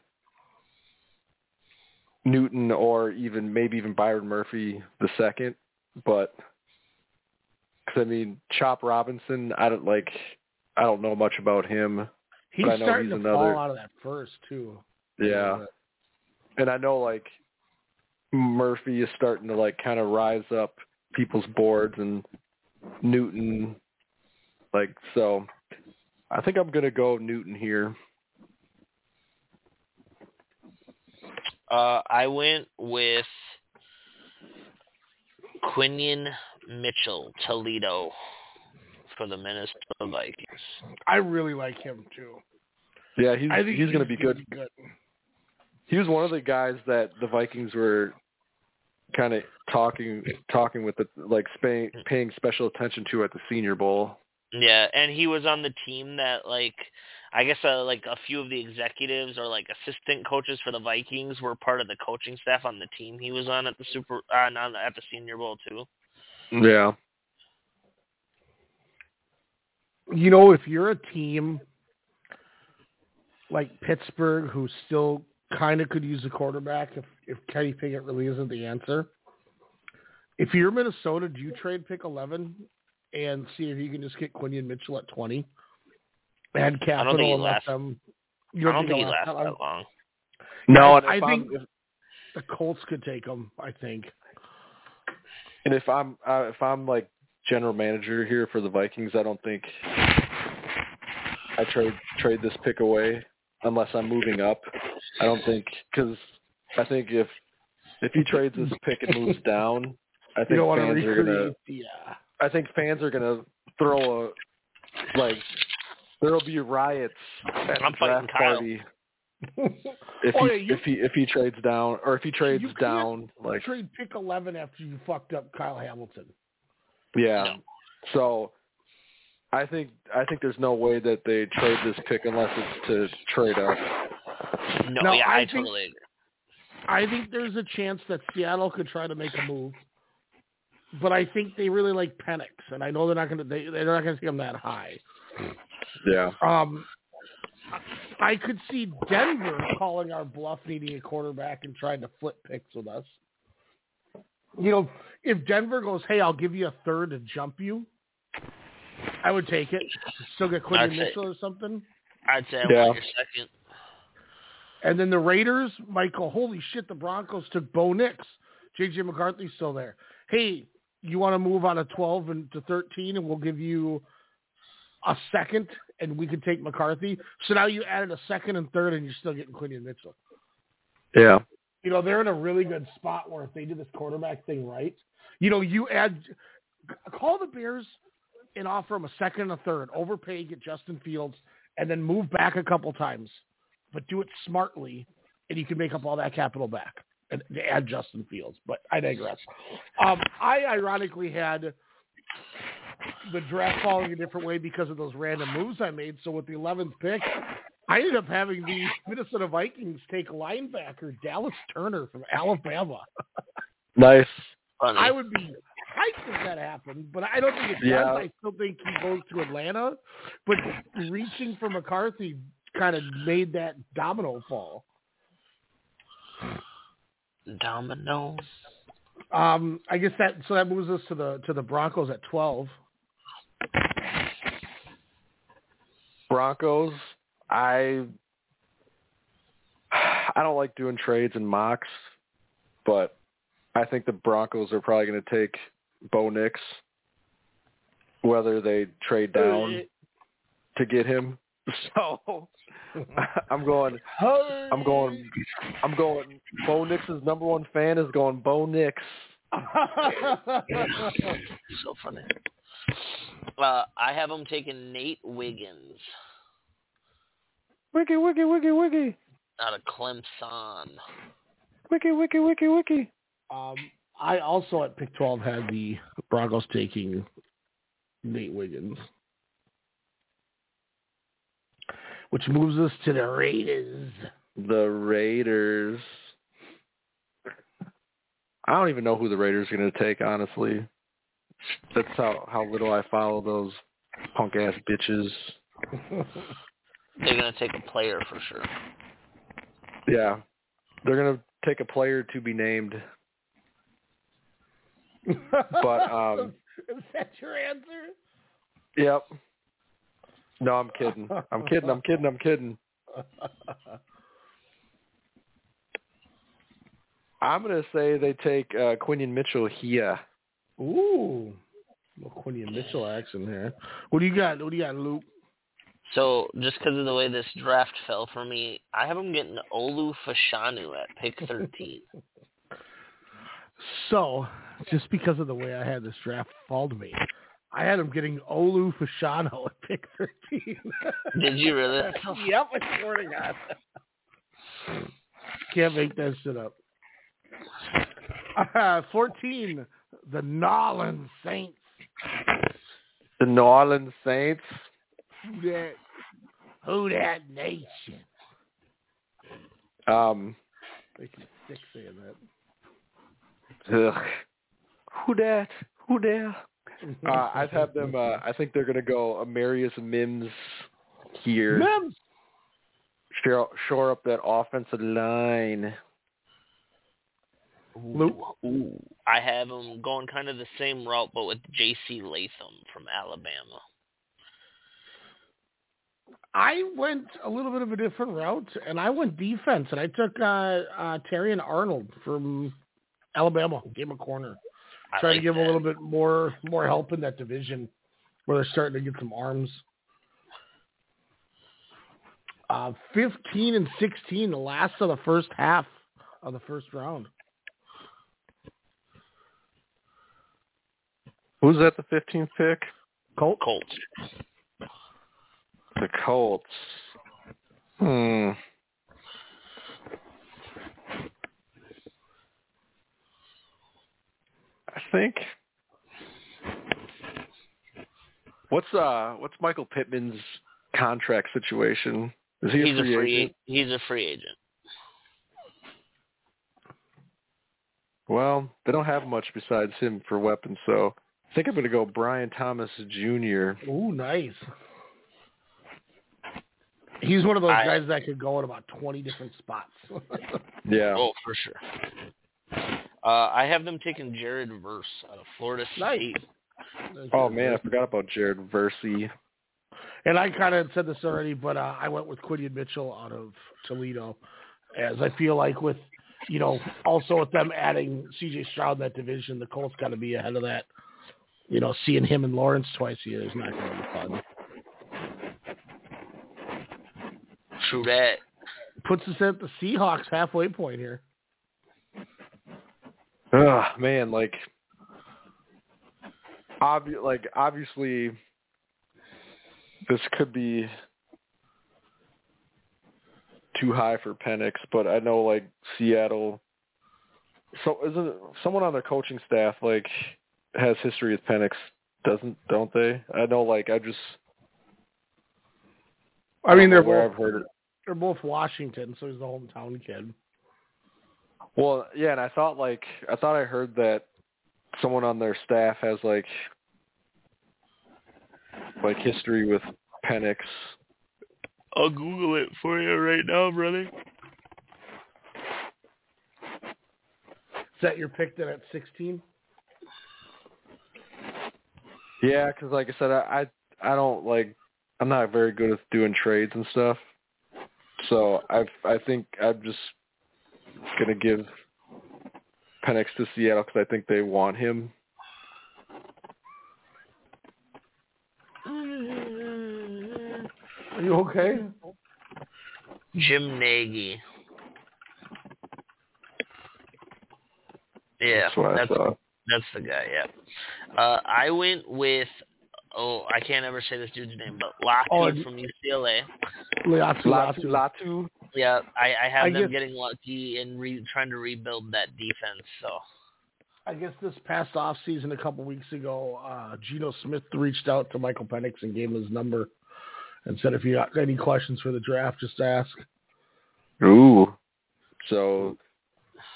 Newton or even maybe even Byron Murphy the second. But because I mean, Chop Robinson, I don't like. I don't know much about him. He's But starting to another- fall out of that first too. Yeah. And I know like Murphy is starting to like kind of rise up people's boards and Newton like so I think I'm going to go Newton here. Uh, I went with Quinyon Mitchell Toledo for the Minnesota Vikings. I really like him too. Yeah, he's I think he's going to be good. good. He was one of the guys that the Vikings were kind of talking talking with the like paying paying special attention to at the Senior Bowl. Yeah, and he was on the team that like I guess uh, like a few of the executives or like assistant coaches for the Vikings were part of the coaching staff on the team he was on at the Super uh, not at the Senior Bowl too. Yeah. You know, if you're a team like Pittsburgh, who still kind of could use a quarterback if if Kenny Pickett really isn't the answer. If you're Minnesota, do you trade pick eleven and see if you can just get Quinyon Mitchell at twenty? Add I capital think he and let lasts. them. I don't think he he'll lasts last that long. No, I, and I think if- the Colts could take him. I think. And if I'm uh, if I'm like general manager here for the Vikings, I don't think I trade trade this pick away unless I'm moving up. I don't think because I think if if he trades this pick and moves down, I think don't fans are gonna. recreate the. Uh, I think fans are gonna throw a like there'll be riots at I'm the fighting draft Kyle. party if Oh, he yeah, you- if he if he trades down or if he trades you can't down like trade pick eleven after you fucked up Kyle Hamilton. Yeah. No. So I think I think there's no way that they trade this pick unless it's to trade up. No, No, yeah, I I, think- totally agree. I think there's a chance that Seattle could try to make a move, but I think they really like Penix, and I know they're not going to they, they're not going to take him that high. Yeah. Um, I could see Denver calling our bluff, needing a quarterback, and trying to flip picks with us. You know, if Denver goes, "Hey, I'll give you a third to jump you," I would take it. Still get I'd Mitchell or something. I'd say I Yeah. want your second. And then the Raiders Michael. holy shit, the Broncos took Bo Nix. J.J. McCarthy's still there. Hey, you want to move out of 12 and to 13 and we'll give you a second and we can take McCarthy. So now you added a second and third and you're still getting Quinyon Mitchell. Yeah. You know, they're in a really good spot where if they do this quarterback thing right, you know, you add, call the Bears and offer them a second and a third, overpay, get Justin Fields, and then move back a couple times, but do it smartly, and you can make up all that capital back and add Justin Fields. But I digress. Um, I ironically had the draft falling a different way because of those random moves I made. So with the 11th pick, I ended up having the Minnesota Vikings take linebacker Dallas Turner from Alabama. Nice. I would be hyped if that happened, but I don't think it does. Yeah. I still think he goes to Atlanta. But reaching for McCarthy kind of made that domino fall. Domino. Um, I guess that so that moves us to the to the Broncos at twelve. Broncos, I I don't like doing trades and mocks, but I think the Broncos are probably going to take Bo Nix, whether they trade down to get him. So I'm going. I'm going. I'm going. Bo Nix's number one fan is going. Bo Nix. so funny. Uh, I have him taking Nate Wiggins Wiki, wiki, wiki, wiki, out of Clemson. wiki, wiki, wiki, wiki. Um, I also at pick twelve had the Broncos taking Nate Wiggins, which moves us to the Raiders. The Raiders. I don't even know who the Raiders are going to take. Honestly, that's how how little I follow those punk ass bitches. They're gonna take a player for sure. Yeah, they're going to take a player to be named. But um, is that your answer? yep. No, I'm kidding. I'm kidding. I'm kidding. I'm kidding. I'm going to say they take uh, Quinyon Mitchell here. Ooh, little Quinyon Mitchell action here. What do you got? What do you got, Luke? So just because of the way this draft fell for me, I have him getting Olu Fashanu at pick 13. So, just because of the way I had this draft fall to me, I had him getting Olu Fashanu at pick 13. Did you really? yep, I swear to God. Can't make that shit up. Uh, 14, the Nolan Saints. The New Orleans Saints. Who that? Who that nation? Um, Makes me sick saying that. ugh. Who that? Who there? Uh, I've had them. Uh, I think they're going to go Amarius Mims here. Mims. Shore, shore up that offensive line. Luke. Ooh, I have them going kind of the same route, but with J.C. Latham from Alabama. I went a little bit of a different route, and I went defense, and I took uh, uh, Terrion Arnold from Alabama. Gave him a corner. I Try to give him a little bit more more help in that division, where they're starting to get some arms. Uh, 15 and 16, the last of the first half of the first round. Who's at the 15th pick? Colt. Colts. The Colts. Hmm. I think. What's uh what's Michael Pittman's contract situation? Is he a he's free, a free agent? he's a free agent. Well, they don't have much besides him for weapons, so I think I'm going to go Brian Thomas Jr. Ooh, nice. He's one of those I- guys that could go in about 20 different spots. Yeah. Oh, for sure. Uh, I have them taking Jared Verse out of Florida Nice. State. Oh man, I forgot about Jared Versey. And I kind of said this already, but uh, I went with Quinyon Mitchell out of Toledo, as I feel like with, you know, also with them adding C.J. Stroud in that division, the Colts got to be ahead of that. You know, seeing him and Lawrence twice a year is not going to be fun. True that. Puts us at the Seahawks halfway point here. Ugh, man, like, obvi- like obviously, this could be too high for Penix, but I know like Seattle. So isn't someone on their coaching staff like has history with Penix Doesn't don't they? I know. Like I just. I mean, they're don't know where both I've heard it. they're both Washington, so he's the hometown kid. Well, yeah, and I thought like I thought I heard that someone on their staff has like like history with Penix. I'll Google it for you right now, brother. Is that your pick then at 16? Yeah, because like I said, I, I I don't like I'm not very good at doing trades and stuff. So I I think I'm just gonna give Penix to Seattle because I think they want him. Are you okay? Jim Nagy. Yeah, That's that's that's the guy. Yeah. Uh, I went with oh I can't ever say this dude's name, but Latu Oh, from UCLA. Latu, Latu, Latu. Latu. Yeah, I, I have I them guess- getting lucky and re- trying to rebuild that defense. So I guess this past off season, a couple weeks ago, uh, Geno Smith reached out to Michael Penix and gave him his number and said if you got any questions for the draft, just ask. Ooh. So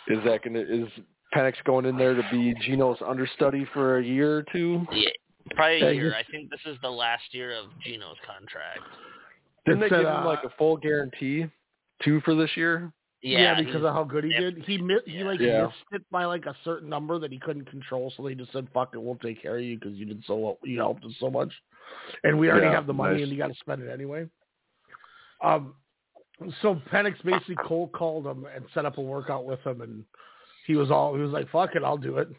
is that gonna is Penix going in there to be Geno's understudy for a year or two? yeah, probably Yeah, a year. I think this is the last year of Geno's contract. Didn't It they said, give him uh, like a full guarantee two for this year? Yeah, because of how good he did. He mi- he like Yeah. missed it by like a certain number that he couldn't control, so they just said, "Fuck it, we'll take care of you because you did so well. You helped us so much, and we already Yeah, have the money, nice. and you got to spend it anyway." Um, so Penix basically cold called him and set up a workout with him, and he was all he was like, "Fuck it, I'll do it."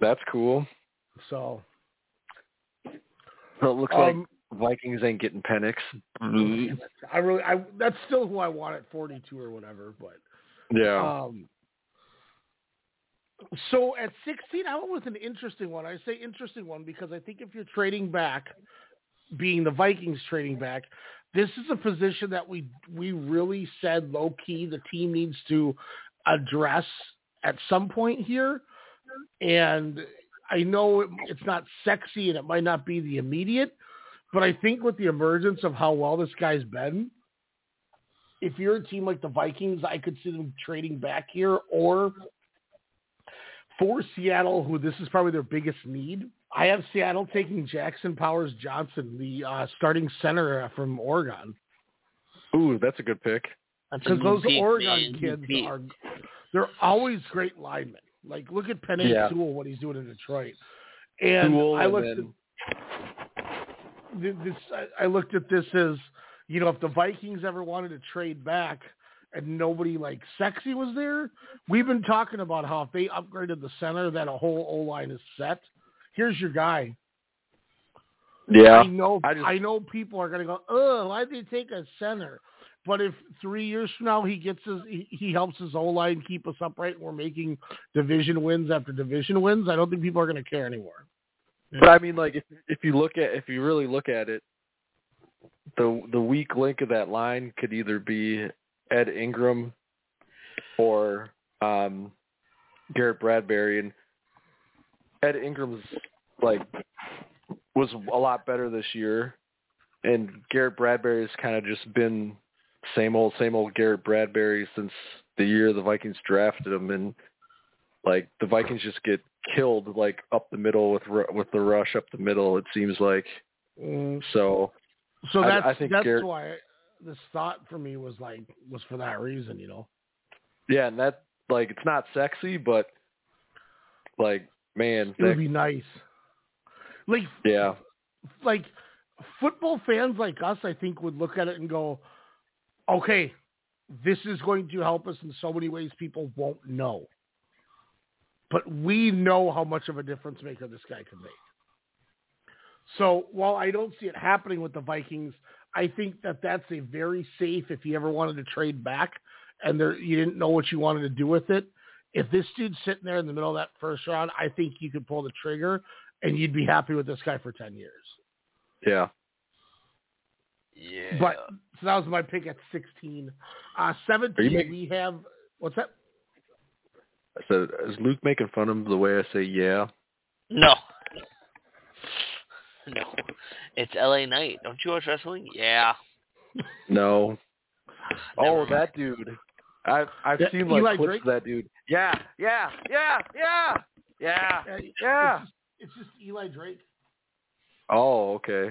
That's cool. So So it looks um, like Vikings ain't getting Penix. I really, I that's still who I want at forty two or whatever, but. Yeah. Um, so at 16, I went with an interesting one. I say interesting one because I think if you're trading back, being the Vikings trading back, this is a position that we we really said low key the team needs to address at some point here. And I know it, it's not sexy and it might not be the immediate, but I think with the emergence of how well this guy's been, if you're a team like the Vikings, I could see them trading back here or for Seattle, who this is probably their biggest need. I have Seattle taking Jackson Powers Johnson, the uh, starting center uh, from Oregon, Ooh, that's a good pick. That's a because good those pick, Oregon man. Good kids pick. are they're always great linemen. Like look at Penei Yeah. Sewell, what he's doing in Detroit, and Sewell I and then- at th- this. I- looked at this as you know if the Vikings ever wanted to trade back and nobody like sexy was there, we've been talking about how if they upgraded the center, that a whole O line is set. Here's your guy. Yeah. I know. I I, know people are going to go, "Oh, why did they take a center?" But if three years from now he gets his, he, he helps his O line keep us upright, and we're making division wins after division wins. I don't think people are going to care anymore. But I mean, like if if you look at if you really look at it, the the weak link of that line could either be Ed Ingram or um Garrett Bradbury, and Ed Ingram's like was a lot better this year, and Garrett Bradbury's kind of just been same old same old Garrett Bradbury since the year the Vikings drafted him, and like the Vikings just get killed like up the middle with with the rush up the middle. It seems like Mm, so. So that's I think that's Garrett- why this thought for me was like was for that reason, you know. Yeah, and that like it's not sexy, but like man, It would be nice. Like yeah, like football fans like us, I think, would look at it and go, "Okay, this is going to help us in so many ways people won't know." But we know how much of a difference maker this guy can make. So while I don't see it happening with the Vikings, I think that that's a very safe. If you ever wanted to trade back and there you didn't know what you wanted to do with it, if this dude's sitting there in the middle of that first round, I think you could pull the trigger and you'd be happy with this guy for ten years. yeah. Yeah. But so that was my pick at 16. Uh, 17, making- we have what's that? I said, is Luke making fun of the way I say yeah? no. No, it's L.A. Knight. Don't you watch wrestling? Yeah. No. Oh, mind. that dude. I've I've Yeah, seen like Eli clips Drake? of that dude. Yeah, yeah, yeah, yeah, yeah. Yeah, Yeah. It's, it's just Eli Drake. Oh, okay.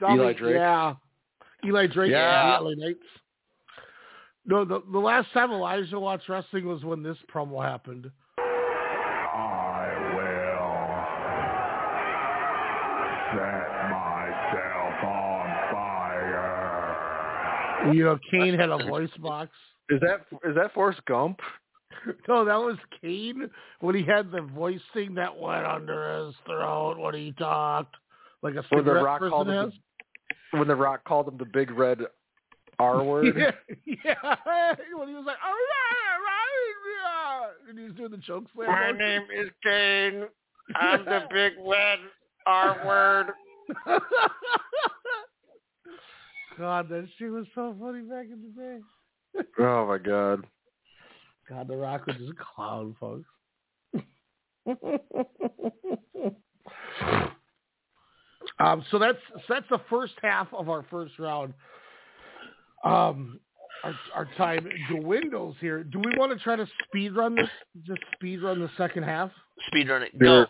Dummy, Eli Drake? Yeah. Eli Drake Yeah. and the LA Knights. No, the the last time Elijah watched wrestling was when this promo happened. I will set myself on fire. You know, Kane had a voice box. Is that is that Forrest Gump? No, that was Kane when he had the voice thing that went under his throat when he talked, like a When the Rock person called has. him when the Rock called him the big red R word. Yeah, yeah. When he was like, "Oh yeah, right, yeah," and he was doing the choke slam. My motion. name is Kane. I'm the big red R word. God, that shit was so funny back in the day. Oh my god. God, The Rock was just a clown, folks. um, so that's so that's the first half of our first round. Um, our our time dwindles here. Do we want to try to speed run this? Just speed run the second half. Speed run it. Sure. Go.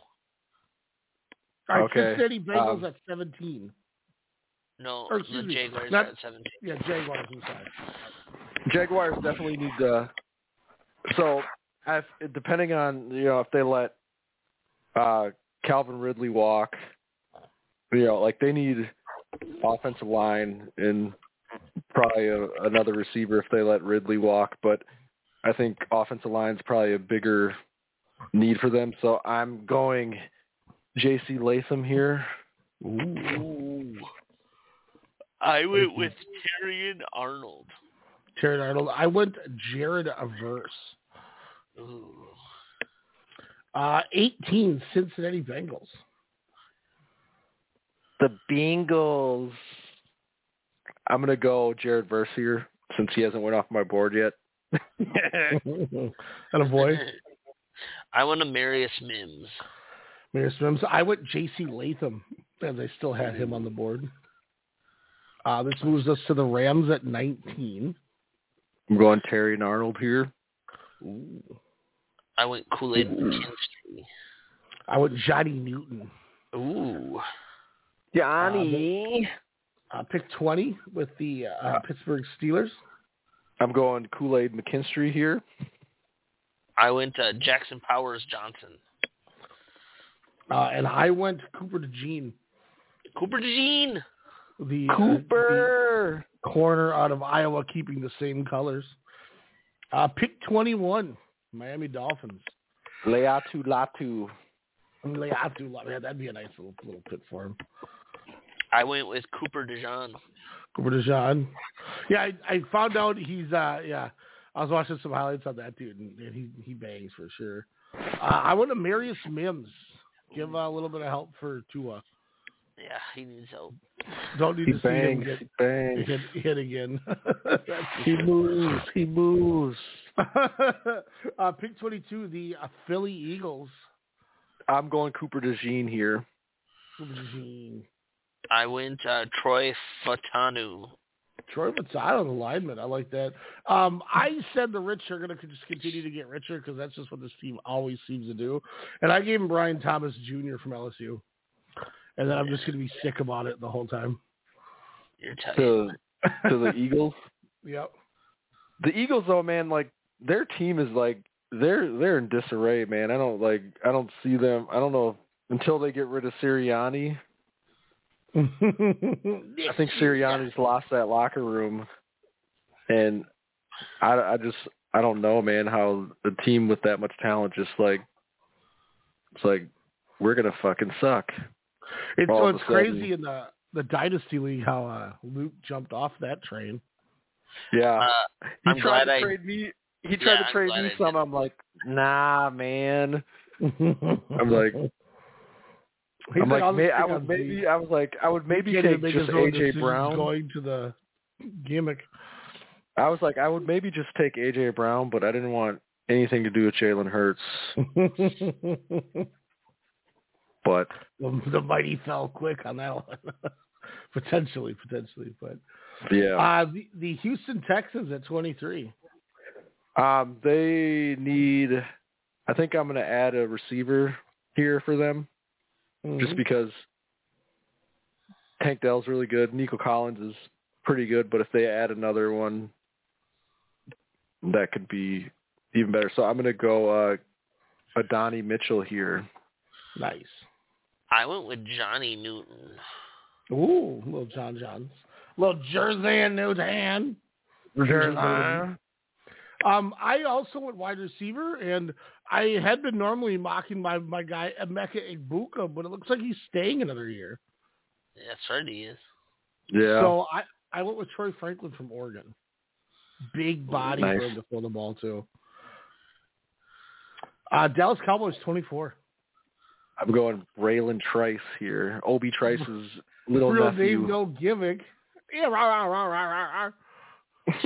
All right, Okay, Cincinnati Bengals um, at seventeen. No, Or, the excuse me, Jaguars not- at 17. Yeah, Jaguars. I'm. Jaguars definitely need to. So, if, depending on you know if they let uh Calvin Ridley walk, you know, like they need offensive line and probably a, another receiver if they let Ridley walk. But I think offensive line's probably a bigger need for them. So I'm going J.C. Latham here. Ooh. I went with Terrion Arnold. Terry Arnold. I went Jared Averse. Ooh. Uh, 18 Cincinnati Bengals. The Bengals. I'm gonna go Jared Verse here since he hasn't went off my board yet. and a boy, I want to Marius Mims. Mayor Mims. I went J.C. Latham, as I still had him on the board. Uh, this moves us to the Rams at 19. I'm going Terrion Arnold here. Ooh. I went Kool Aid McKinstry. I went Johnny Newton. Ooh. Johnny. Uh, pick 20 with the uh, Pittsburgh Steelers. I'm going Kool Aid McKinstry here. I went uh, Jackson Powers Johnson. Uh, and I went Cooper DeJean, Cooper DeJean. the, uh, Cooper. the corner out of Iowa, keeping the same colors. Uh, pick 21, Miami Dolphins. Laiatu Latu. Leatu, man, that'd be a nice little little pick for him. I went with Cooper DeJean. Cooper DeJean. Yeah, I, I found out he's uh yeah. I was watching some highlights on that dude, and, and he he bangs for sure. Uh, I want to Marius Mims. Give uh, a little bit of help for Tua. Yeah, he needs help. Don't need He to see him get He bangs. hit, hit again. He moves. He moves. uh, pick 22, the uh, Philly Eagles. I'm going Cooper DeJean here. Cooper DeJean. I went uh, Troy Fautanu. Troy Mazzano, the lineman. I like that. Um, I said the rich are going to just continue to get richer because that's just what this team always seems to do. And I gave him Brian Thomas Jr. from LSU. And then I'm just going to be sick about it the whole time. You're tight. To to the Eagles. Yep. The Eagles though, man, like their team is like they're they're in disarray, man. I don't like I don't see them. I don't know until they get rid of Sirianni. I think Sirianni's lost that locker room, and I, I just I don't know, man, how the team with that much talent just like it's like we're gonna fucking suck. It's, so it's crazy in the, the Dynasty League how uh, Luke jumped off that train. Yeah, Uh, he I'm tried glad to I- trade me. He Yeah, tried to trade me some. I'm like, nah, man. I'm like, He's I'm like, I'll may, I would maybe, Zeke. I was like, I would maybe Can't take just AJ Brown. going to the gimmick. I was like, I would maybe just take AJ Brown, but I didn't want anything to do with Jalen Hurts. But the, the mighty fell quick on that one. potentially, potentially, but yeah, uh, the, the Houston Texans at 23. um, they need. I think I'm going to add a receiver here for them, just Mhm. because Tank Dell's really good. Nico Collins is pretty good, but if they add another one, that could be even better. So I'm going to go uh, Adonai Mitchell here. nice. I went with Johnny Newton. Ooh, little John Johns, little Jersey and Newton. Um, I also went wide receiver, and I had been normally mocking my my guy Emeka Egbuka, but it looks like he's staying another year. Yeah, That's right, he is. Yeah. So I I went with Troy Franklin from Oregon. Big body Nice. for him to throw the ball to. Uh, Dallas Cowboys twenty four. I'm going Bralen Trice here. Obi Trice's little Real nephew. name, no gimmick. Yeah, rah, rah, rah, rah, rah, rah.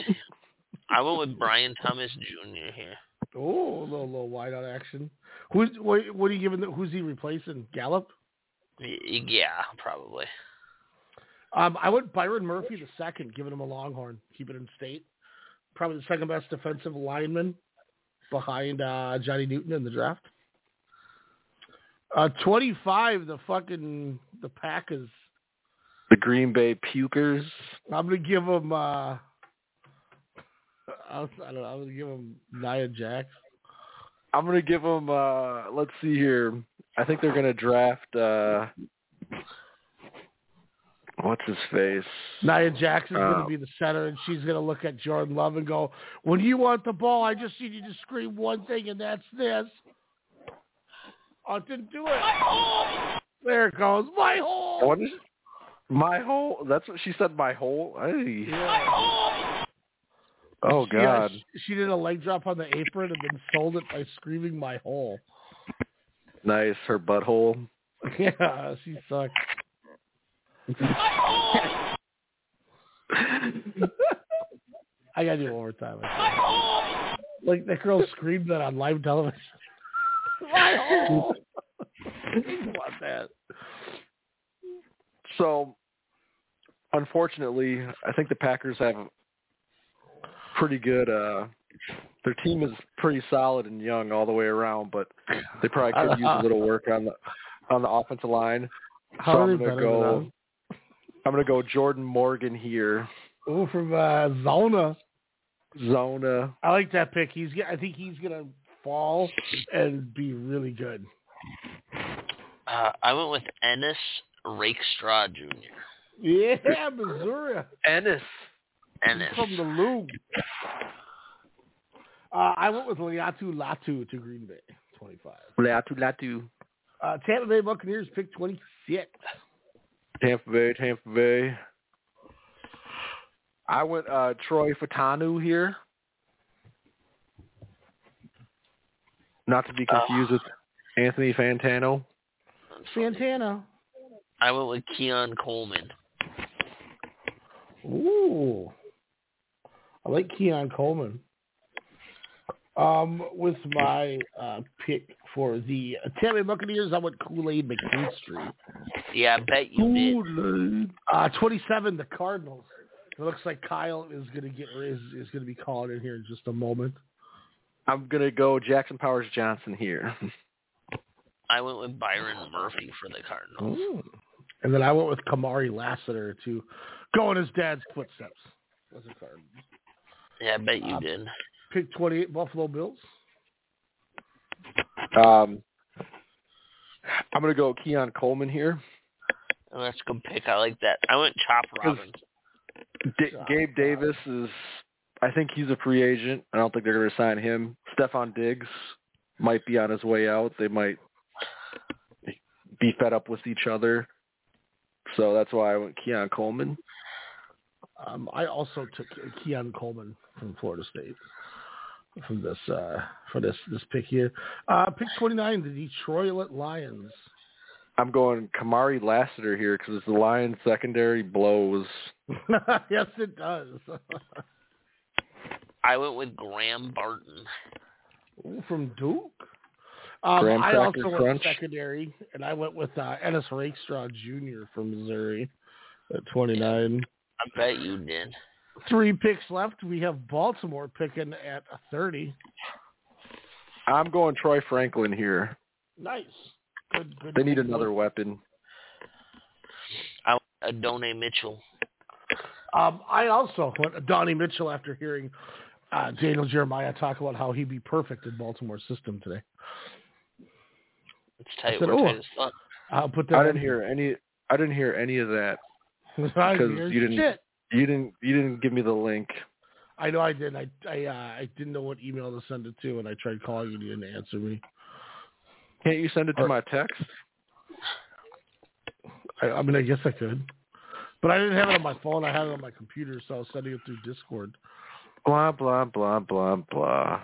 I went with Brian Thomas Jr. here. Oh, a little little wide out action. Who's what? What are you giving? The, who's he replacing? Gallup. Yeah, probably. Um, I went Byron Murphy the second, giving him a Longhorn, keep it in state. Probably the second best defensive lineman behind uh, Johnny Newton in the draft. Uh, twenty five, the fucking the Packers. The Green Bay Pukers. I'm gonna give him. Uh, I was- I don't know. I'm gonna give him Nia Jax. I'm gonna give them. Uh, let's see here. I think they're gonna draft. Uh, what's his face? Nia Jax is Oh. gonna be the center, and she's gonna look at Jordan Love and go, "When you want the ball, I just need you to scream one thing, and that's this." I didn't do it. There it goes. My hole. What is my hole? That's what she said. My hole. Hey. Oh She, God. she- she did a leg drop on the apron and then sold it by screaming "my hole." Nice. Her butthole. Yeah, she sucked. I gotta do it one more time. Like that girl screamed that on live television. My hole. want that. So, unfortunately, I think the Packers have pretty good. uh Their team is pretty solid and young all the way around, but they probably could use a little work on the on the offensive line. How so I'm gonna go. I'm gonna go Jordan Morgan here. Oh, from uh, Zona. Zona. I like that pick. He's. I think he's gonna fall and be really good. Uh, I went with Ennis Rakestraw Jr. Yeah, Missouri. Ennis. Ennis. From the Loop. Uh, I went with Laiatu Latu to Green Bay, 25. Latu Latu. Uh, Tampa Bay Buccaneers pick 26. Tampa Bay, Tampa Bay. I went uh Troy Fautanu here. Not to be confused with Anthony Fantano. Santana. I went with Keon Coleman. Ooh. I like Keon Coleman. Um, with my uh, pick for the Tampa Bay Buccaneers, I went Kool-Aid McKinstry. Yeah, I bet you did. Uh, 27, the Cardinals. It looks like Kyle is going to get is, is going to be called in here in just a moment. I'm gonna go Jackson Powers Johnson here. I went with Byron Murphy for the Cardinals. Ooh. And then I went with Kamari Lassiter to go in his dad's footsteps. As a Cardinal. Yeah, I bet you Uh, did. Pick 28, Buffalo Bills. Um, I'm gonna go Keon Coleman here. Oh, that's a good pick. I like that. I went Chop Robinson. D- Gabe Davis is. I think he's a free agent. I don't think they're going to sign him. Stefon Diggs might be on his way out. They might be fed up with each other. So that's why I went Keon Coleman. Um, I also took Keon Coleman from Florida State from this uh, for this this pick here. Uh, pick 29, the Detroit Lions. I'm going Kamari Lassiter here because the Lions secondary blows. yes, it does. I went with Graham Barton. Ooh, from Duke. Um, Graham I also went Crunch. secondary, and I went with uh, Ennis Rakestraw Jr. from Missouri at 29. I bet you did. Three picks left. We have Baltimore picking at 30. I'm going Troy Franklin here. Nice. Good, good. They need good. another weapon. I want Adonai Mitchell. Um, I also went Donnie Mitchell after hearing uh, Daniel Jeremiah talk about how he'd be perfect in Baltimore's system today. It's tight. said, We're "Oh." tight as fuck. I'll put that. I didn't in hear any. I didn't hear any of that because you didn't. shit. You didn't. You didn't give me the link. I know I did. I I uh, I didn't know what email to send it to, and I tried calling you. You didn't answer me. Can't you send it to Or- my text? I, I mean, I guess I could, but I didn't have it on my phone. I had it on my computer, so I was sending it through Discord. Blah blah blah blah blah.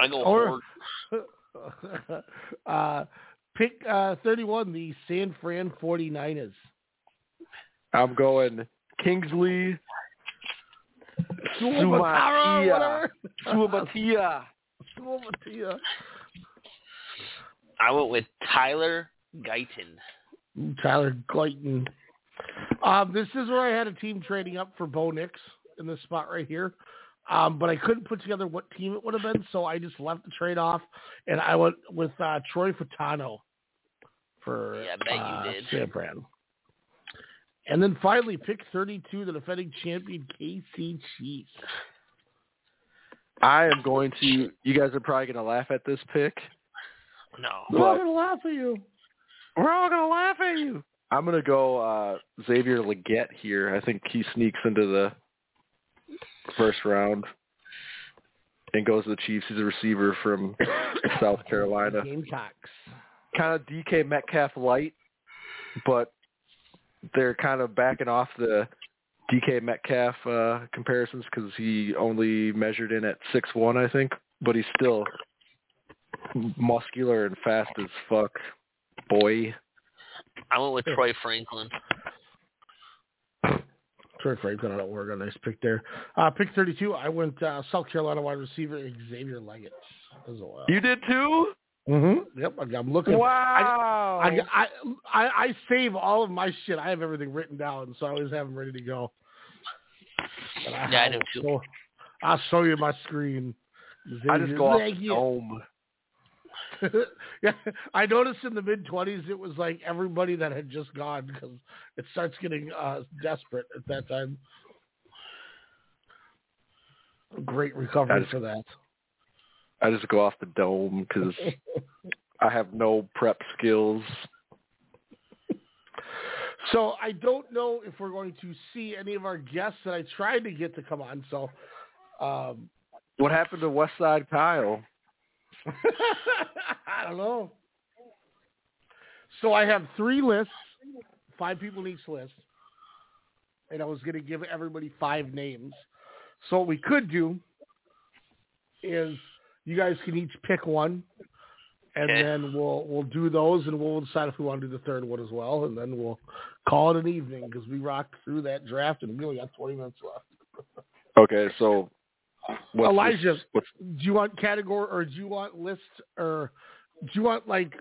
I know. or Horde. uh, pick uh, 31, the San Fran 49ers. I'm going Kingsley Sumatara, Sumatia. Sumatia. I went with Tyler Guyton. Tyler Guyton. Um, this is where I had a team trading up for Bo Nix in this spot right here. Um, but I couldn't put together what team it would have been, so I just left the trade off, and I went with uh, Troy Fautanu for Yeah, I bet you uh, did. San Fran. And then finally, pick 32, the defending champion KC Chiefs. I am going to. You guys are probably going to laugh at this pick. No. We're all going to laugh at you. We're all going to laugh at you. I'm going to go uh, Xavier Legette here. I think he sneaks into the first round and goes to the Chiefs. He's a receiver from South Carolina. Gamecocks. Kind of DK Metcalf light, but they're kind of backing off the DK Metcalf uh, comparisons because he only measured in at six one, I think, but he's still muscular and fast as fuck, boy. I went with Troy Franklin. Troy Franklin I don't of Oregon. Nice pick there. Uh, pick 32, I went uh, South Carolina wide receiver Xavier Legette as well. You did too? Mm-hmm. Yep, I- I'm looking. Wow. I, I, I, I save all of my shit. I have everything written down, so I always have them ready to go. But Yeah, I do too. So, I'll show you my screen. I just go off the Legette. dome. yeah, I noticed in the mid twenties it was like everybody that had just gone because it starts getting uh, desperate at that time. Great recovery just- for that. I just go off the dome because I have no prep skills. So I don't know if we're going to see any of our guests that I tried to get to come on. So um, What happened to West Side Kyle? I don't know. So I have three lists, five people in each list, and I was going to give everybody five names. So what we could do is you guys can each pick one, and Okay. then we'll we'll do those, and we'll decide if we want to do the third one as well, and then we'll call it an evening because we rocked through that draft, and we only got twenty minutes left. Okay, so what's Elijah, this- what's do you want category or do you want list or do you want like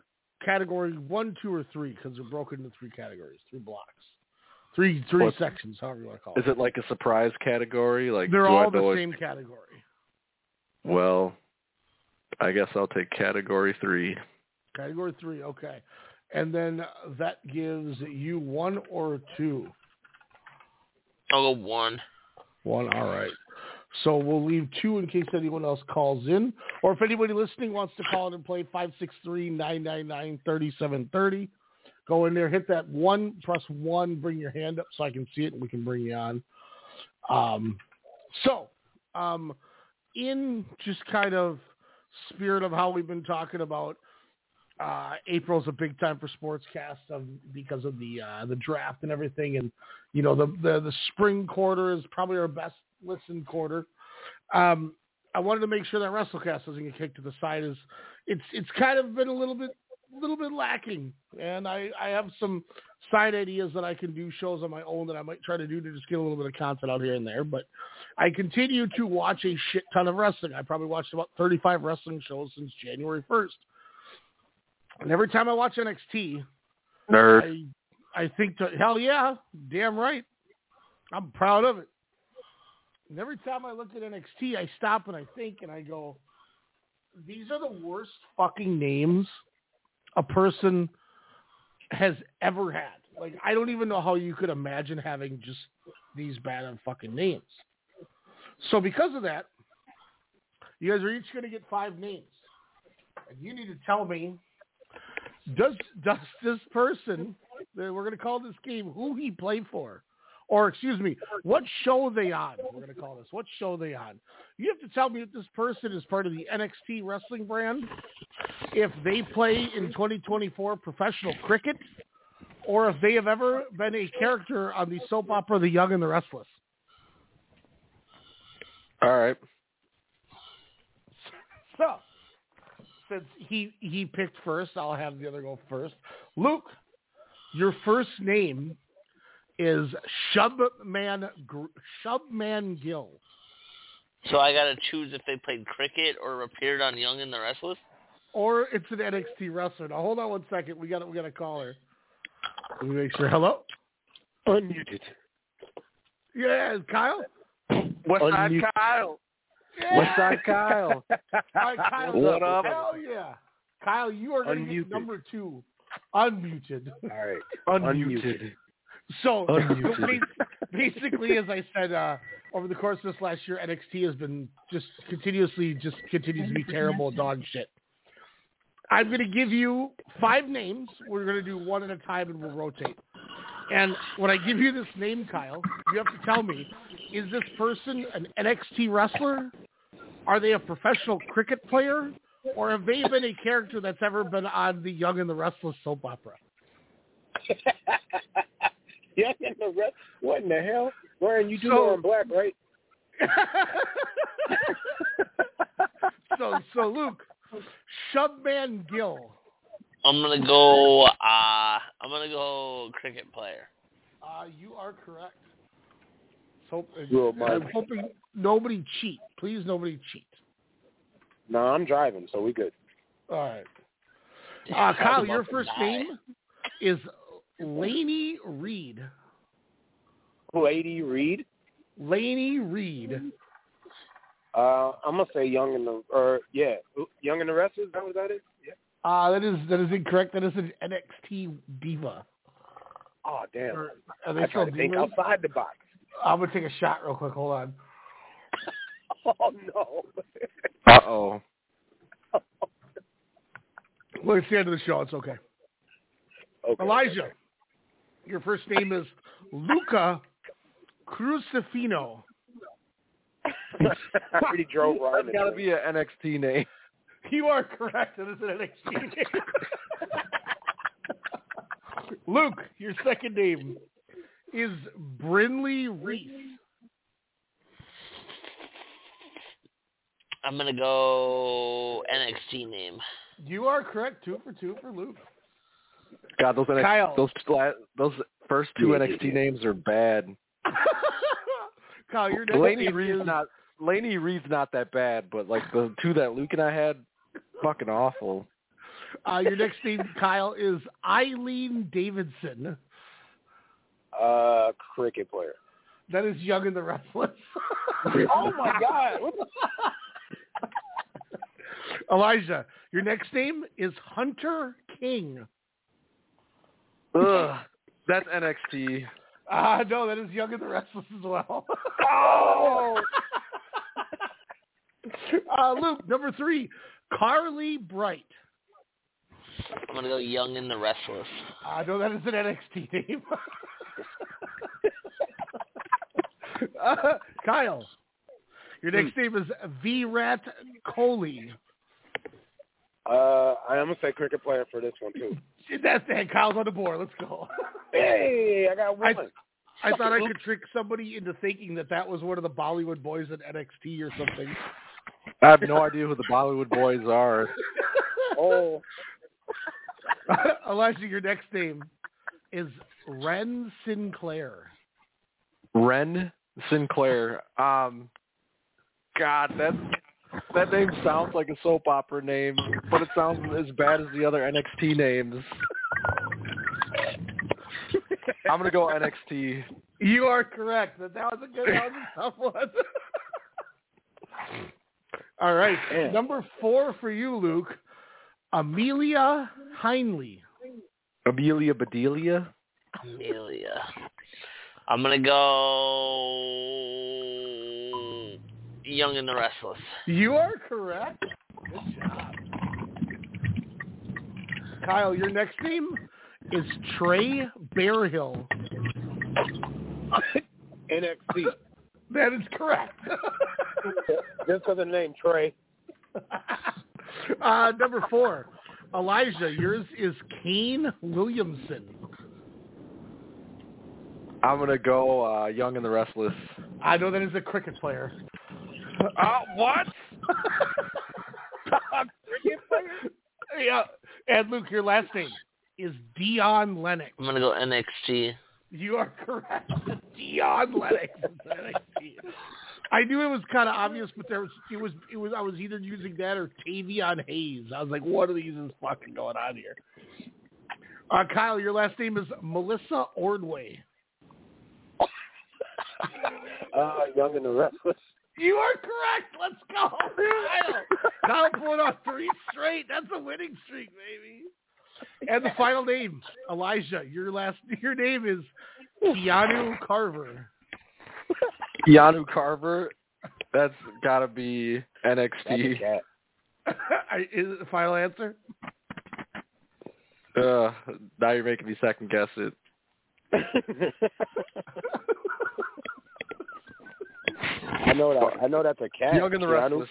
category one, two, or three? Because they're broken into three categories, three blocks, three three What- sections, however you want to call is it. it like a surprise category? Like They're do I all the know it- same category. Well, I guess I'll take category three. Category three, okay. And then that gives you one or two. I'll go one. One, all right. So we'll leave two in case anyone else calls in. Or if anybody listening wants to call in and play 563-999-3730, go in there, hit that one, press one, bring your hand up so I can see it and we can bring you on. Um, so, um, in just kind of spirit of how we've been talking about uh, April's a big time for sportscast um, because of the uh, the draft and everything, and you know the, the the spring quarter is probably our best listened quarter. Um, I wanted to make sure that WrestleCast doesn't get kicked to the side. Is it's it's kind of been a little bit a little bit lacking, and I I have some side ideas that I can do shows on my own that I might try to do to just get a little bit of content out here and there. But I continue to watch a shit ton of wrestling. I probably watched about 35 wrestling shows since January 1st. And every time I watch NXT, Nerd. I I think to hell yeah, damn right. I'm proud of it. And every time I look at NXT, I stop and I think and I go, these are the worst fucking names a person has ever had. Like I don't even know how you could imagine having just these bad on fucking names. So because of that, you guys are each going to get five names, and you need to tell me does does this person we're going to call this game who he played for, or excuse me, what show they on? We're going to call this what show they on. You have to tell me if this person is part of the NXT wrestling brand, if they play in 2024 professional cricket, or if they have ever been a character on the soap opera The Young and the Restless. All right. So, since he he picked first, I'll have the other go first. Luke, your first name is Shubman Shubman Gill. So I gotta choose if they played cricket or appeared on Young and the Restless. Or it's an NXT wrestler. Now hold on one second. We got we got a caller. Let me make sure. Hello. Unmuted. Yeah, Kyle. What's up, Kyle? Yeah. What's up, Kyle? All right, Kyle. What up? Hell yeah. Kyle, you are going to get Unmuted. number two. Unmuted. All right. Unmuted. So Unmuted. basically, as I said, uh, over the course of this last year, NXT has been just continuously just continues to be terrible dog shit. I'm going to give you five names. We're going to do one at a time, and we'll rotate. And when I give you this name, Kyle, you have to tell me: is this person an NXT wrestler? Are they a professional cricket player? Or have they been a character that's ever been on the Young and the Restless soap opera? yeah, in the rest. What in the hell? Brian, you do So- wearing black, right? so, so Luke, Shubman Gill. I'm gonna go. Uh, I'm gonna go cricket player. Uh, you are correct. So, uh, Good, I'm hoping nobody cheat. Please, nobody cheat. No, I'm driving, so we good. All right. Uh, Kyle, your first name is Lainey Reid. Who, 80 Reed? Lainey Reid. Uh, I'm gonna say Young and the, or yeah, Young and the Rest. Is that what that is? Yeah. Uh, that is that is incorrect. That is an NXT diva. Oh damn! Or- are they I try still to think outside the box. I'm gonna take a shot real quick. Hold on. Oh no! Uh oh. Well, it's the end of the show. It's okay. Okay. Elijah, your first name is Luca Crusifino. Already drove right. That's got to be an NXT name. You are correct. It is an NXT name. Luke, your second name is Brinley Reece. I'm gonna go NXT name. You are correct. Two for two for Luke. God, those NXT, Kyle. those those first two NXT names are bad. Kyle, your next Laney name is not Lainey Reid's not that bad, but like the two that Luke and I had, fucking awful. uh, your next name, Kyle, is Eileen Davidson. Uh, cricket player. That is Young and the Restless. oh my God! What Elijah, your next name is Hunter King. Ugh, that's NXT. Ah, no, that is Young and the Restless as well. Oh! uh, Luke, number three, Carly Bright. I'm gonna go Young and the Restless. I know that is an NXT name. uh, Kyle, your next Hmm. name is Virat Kohli. Uh, I'm gonna say cricket player for this one too. That's it. Kyle's on the board. Let's go. Hey, I got I, one. I thought I could trick somebody into thinking that that was one of the Bollywood boys at NXT or something. I have no idea who the Bollywood boys are. Oh, Elijah, your next name is Wren Sinclair. Wren Sinclair. Um, God, that that name sounds like a soap opera name, but it sounds as bad as the other NXT names. I'm gonna go NXT. You are correct. That that was a good that was a tough one. All right. Number four for you, Luke. Amelia Heinle. Amelia Bedelia. Amelia. I'm gonna go Young and the Restless. You are correct. Good job. Kyle, your next name is Trey Bearhill. NXT. That is correct. Just for the name Trey. uh, number four, Elijah. Yours is Kane Williamson. I'm gonna go uh, Young and the Restless. I know that is a cricket player. Uh, what? cricket player? yeah. And Luke, your last name is Dion Lennox. I'm gonna go NXT. You are correct. Dion Lennox. I knew it was kind of obvious, but there was it was it was I was either using that or Tavion Hayes. I was like, what are these is fucking going on here? Uh, Kyle, your last name is Melissa Ordway. Uh, Young and the Restless. You are correct. Let's go, Kyle. Kyle pulled off three straight. That's a winning streak, baby. And the final name, Elijah. Your last your name is Keanu Carver. Keanu Carver. That's gotta be NXT. I- is it the final answer? Uh, now you're making me second guess it. I know that. I know that's a cat. Young and the Keanu. Restless.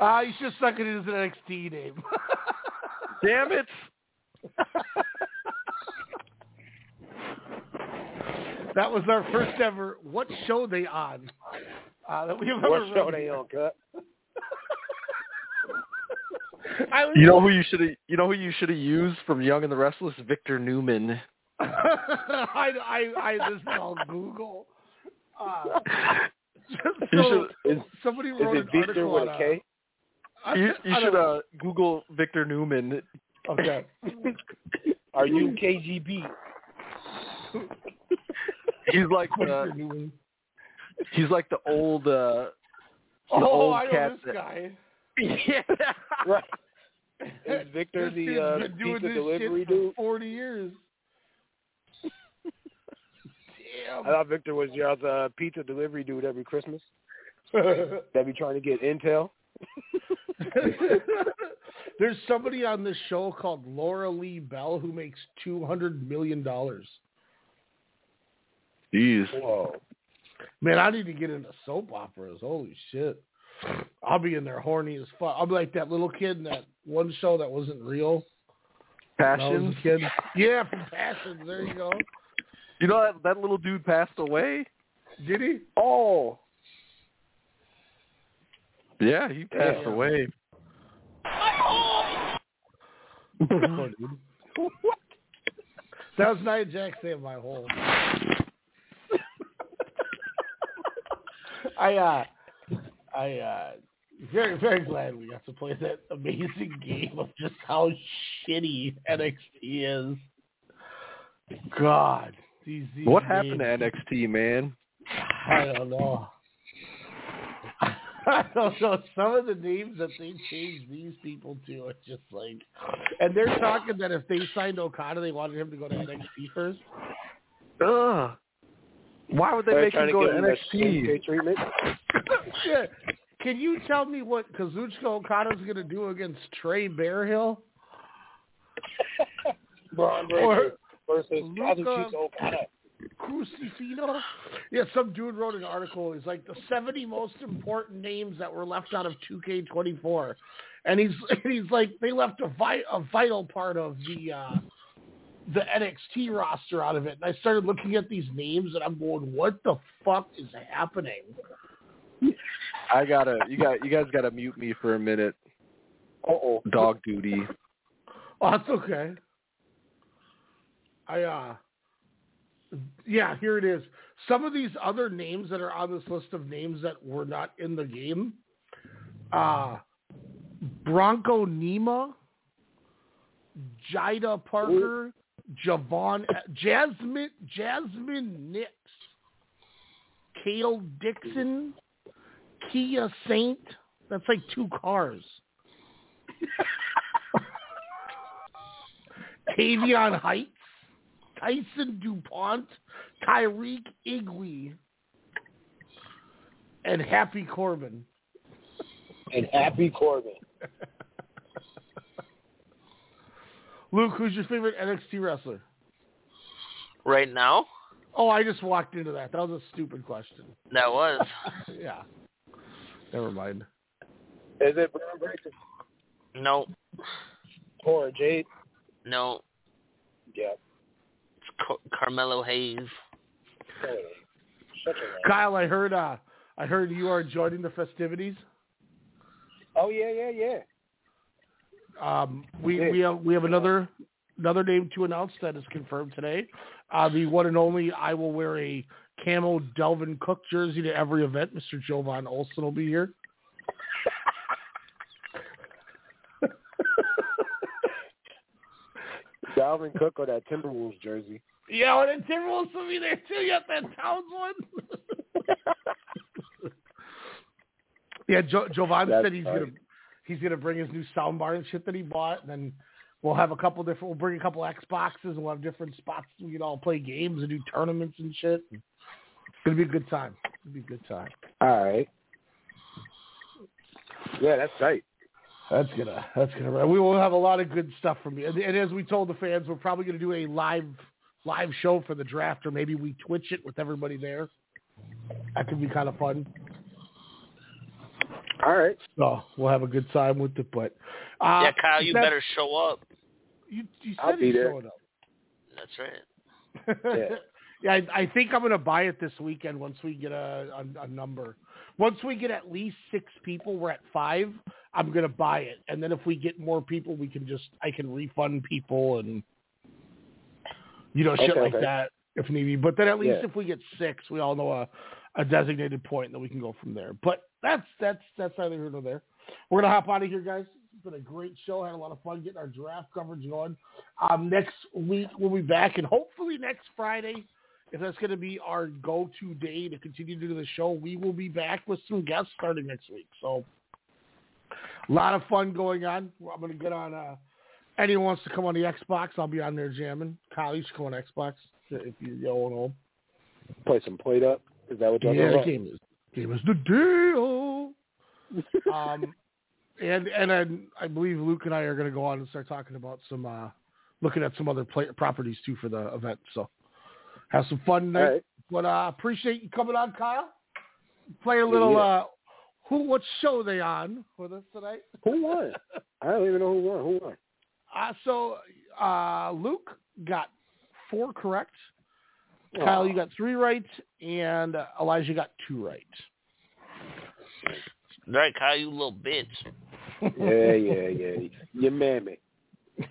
Ah, you should suck it as an NXT name. Damn it! that was our first ever. What show they on? Uh, that we have What ever show they on, cut? I was, You know who you should have. You know who you should have used from Young and the Restless? Victor Newman. I, I, I, this is all Google. Uh, so should. Is, somebody is wrote it an Victor article with on a K? I- You, you should uh, Google Victor Newman. Okay. Are you KGB? He's like the he's like the old uh the oh, old I know cat this that- guy. yeah. Right. Is Victor This the uh, pizza delivery dude? Forty years. Damn. I thought Victor was your uh, pizza delivery dude every Christmas. that be trying to get intel. There's somebody on this show called Lauralee Bell who makes two hundred million dollars. Jeez. Whoa. Man, I need to get into soap operas. Holy shit. I'll be in there horny as fuck. I'll be like that little kid in that one show that wasn't real. when I was kid. Yeah, from Passions. There you go. You know that that little dude passed away. Did he? Oh. Yeah, he passed Yeah. away. Dude. That was Nia Jax saying my hole. I uh I uh very very glad we got to play that amazing game of just how shitty NXT is. God, these, these What happened to NXT, man? I don't know. I don't know. Some of the names that they changed these people to are just like, and they're talking that if they signed Okada, they wanted him to go to NXT first. Ugh. Why would they They're make him go to give NXT? Treatment. yeah. Can you tell me what Kazuchika Okada's going to do against Trey Bearhill? Braun Or Breaker versus Luka- Kazuchika Okada. Crusifino? Yeah, some dude wrote an article. He's like the 70 most important names that were left out of 2K24, and he's and he's like they left a, vi- a vital part of the uh, the NXT roster out of it. And I started looking at these names, and I'm going, what the fuck is happening? I gotta you got you guys gotta mute me for a minute. Uh oh. Dog duty. Oh, that's okay. I uh yeah, here it is. Some of these other names that are on this list of names that were not in the game. uh, Bronco Nima, Jaida Parker, Javon, Jasmine, Jazmyn Nyx, Kale Dixon, Kiyah Saint. That's like two cars. Tavion Heights, Tyson DuPont, Tyriek Igwe, and Happy Corbin. And Happy Corbin. Luke, who's your favorite NXT wrestler? Right now, Oh, I just walked into that. That was a stupid question. that was. yeah. Never mind. Is it Bron Breakker No, or Jade? no. Yeah. It's Car- Carmelo Hayes. Hey, Shut your mouth. Kyle, I heard uh I heard you are joining the festivities. Oh yeah, yeah, yeah. Um we we have we have another another name to announce that is confirmed today. Uh the one and only I will wear a camo Dalvin Cook jersey to every event. Mr. Jovan Olson will be here. Dalvin Cook or that Timberwolves jersey. Yeah, and then Timberwolves will be there too. You got that Towns one. yeah, jo- Jovan That's said he's funny. gonna he's gonna bring his new soundbar and shit that he bought, and then we'll have a couple different. We'll bring a couple Xboxes, and we'll have different spots we can all play games and do tournaments and shit. It's gonna be a good time. It's gonna be a good time. All right. Yeah, that's right. That's gonna that's gonna. We will have a lot of good stuff from you. And, and as we told the fans, we're probably gonna do a live live show for the draft, or maybe we Twitch it with everybody there. That could be kind of fun. All right. So we'll have a good time with it. But uh, yeah, Kyle, you that- better show up. You, you I'll said be he's there. showing up. That's right. Yeah. yeah, I, I think I'm going to buy it this weekend once we get a, a, a number. Once we get at least six people, we're at five. I'm going to buy it, and then if we get more people, we can just I can refund people and you know shit Okay, like okay. that if need be. But then at least Yeah. if we get six, we all know a, a designated point, and then we can go from there. But that's that's that's neither here nor there. We're gonna hop out of here, guys. It's been a great show. Had a lot of fun getting our draft coverage going. Um, next week we'll be back, and hopefully next Friday, if that's going to be our go-to day to continue to do the show, we will be back with some guests starting next week. So, a lot of fun going on. I'm going to get on. Uh, anyone wants to come on the Xbox, I'll be on there jamming. Kyle, you should come on Xbox if you don't know. Play some plate up. Is that what y'all Yeah, doing? game is game is the deal. um, and and I, I believe Luke and I are going to go on and start talking about some, uh, looking at some other play, properties too for the event. So have some fun tonight. All right. But uh, appreciate you coming on, Kyle. Play a little. Yeah. uh Who? What show they on with us tonight? Who won? I don't even know who won. Who won? Uh, so uh, Luke got four correct. Kyle, you got three right, and uh, Elijah got two right. Right, Kyle, you little bitch. Yeah, yeah, yeah. You mammy.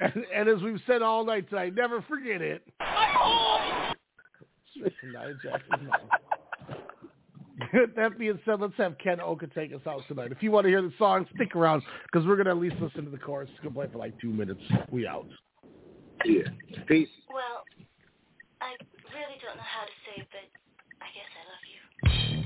and, and as we've said all night tonight, never forget it. Nia Jackson's mom. that being said, let's have Ken Oka take us out tonight. If you want to hear the song, stick around because we're going to at least listen to the chorus. It's going to play for like two minutes. We out. Yeah. Peace. Well, I really don't know how to say it, but I guess I love you.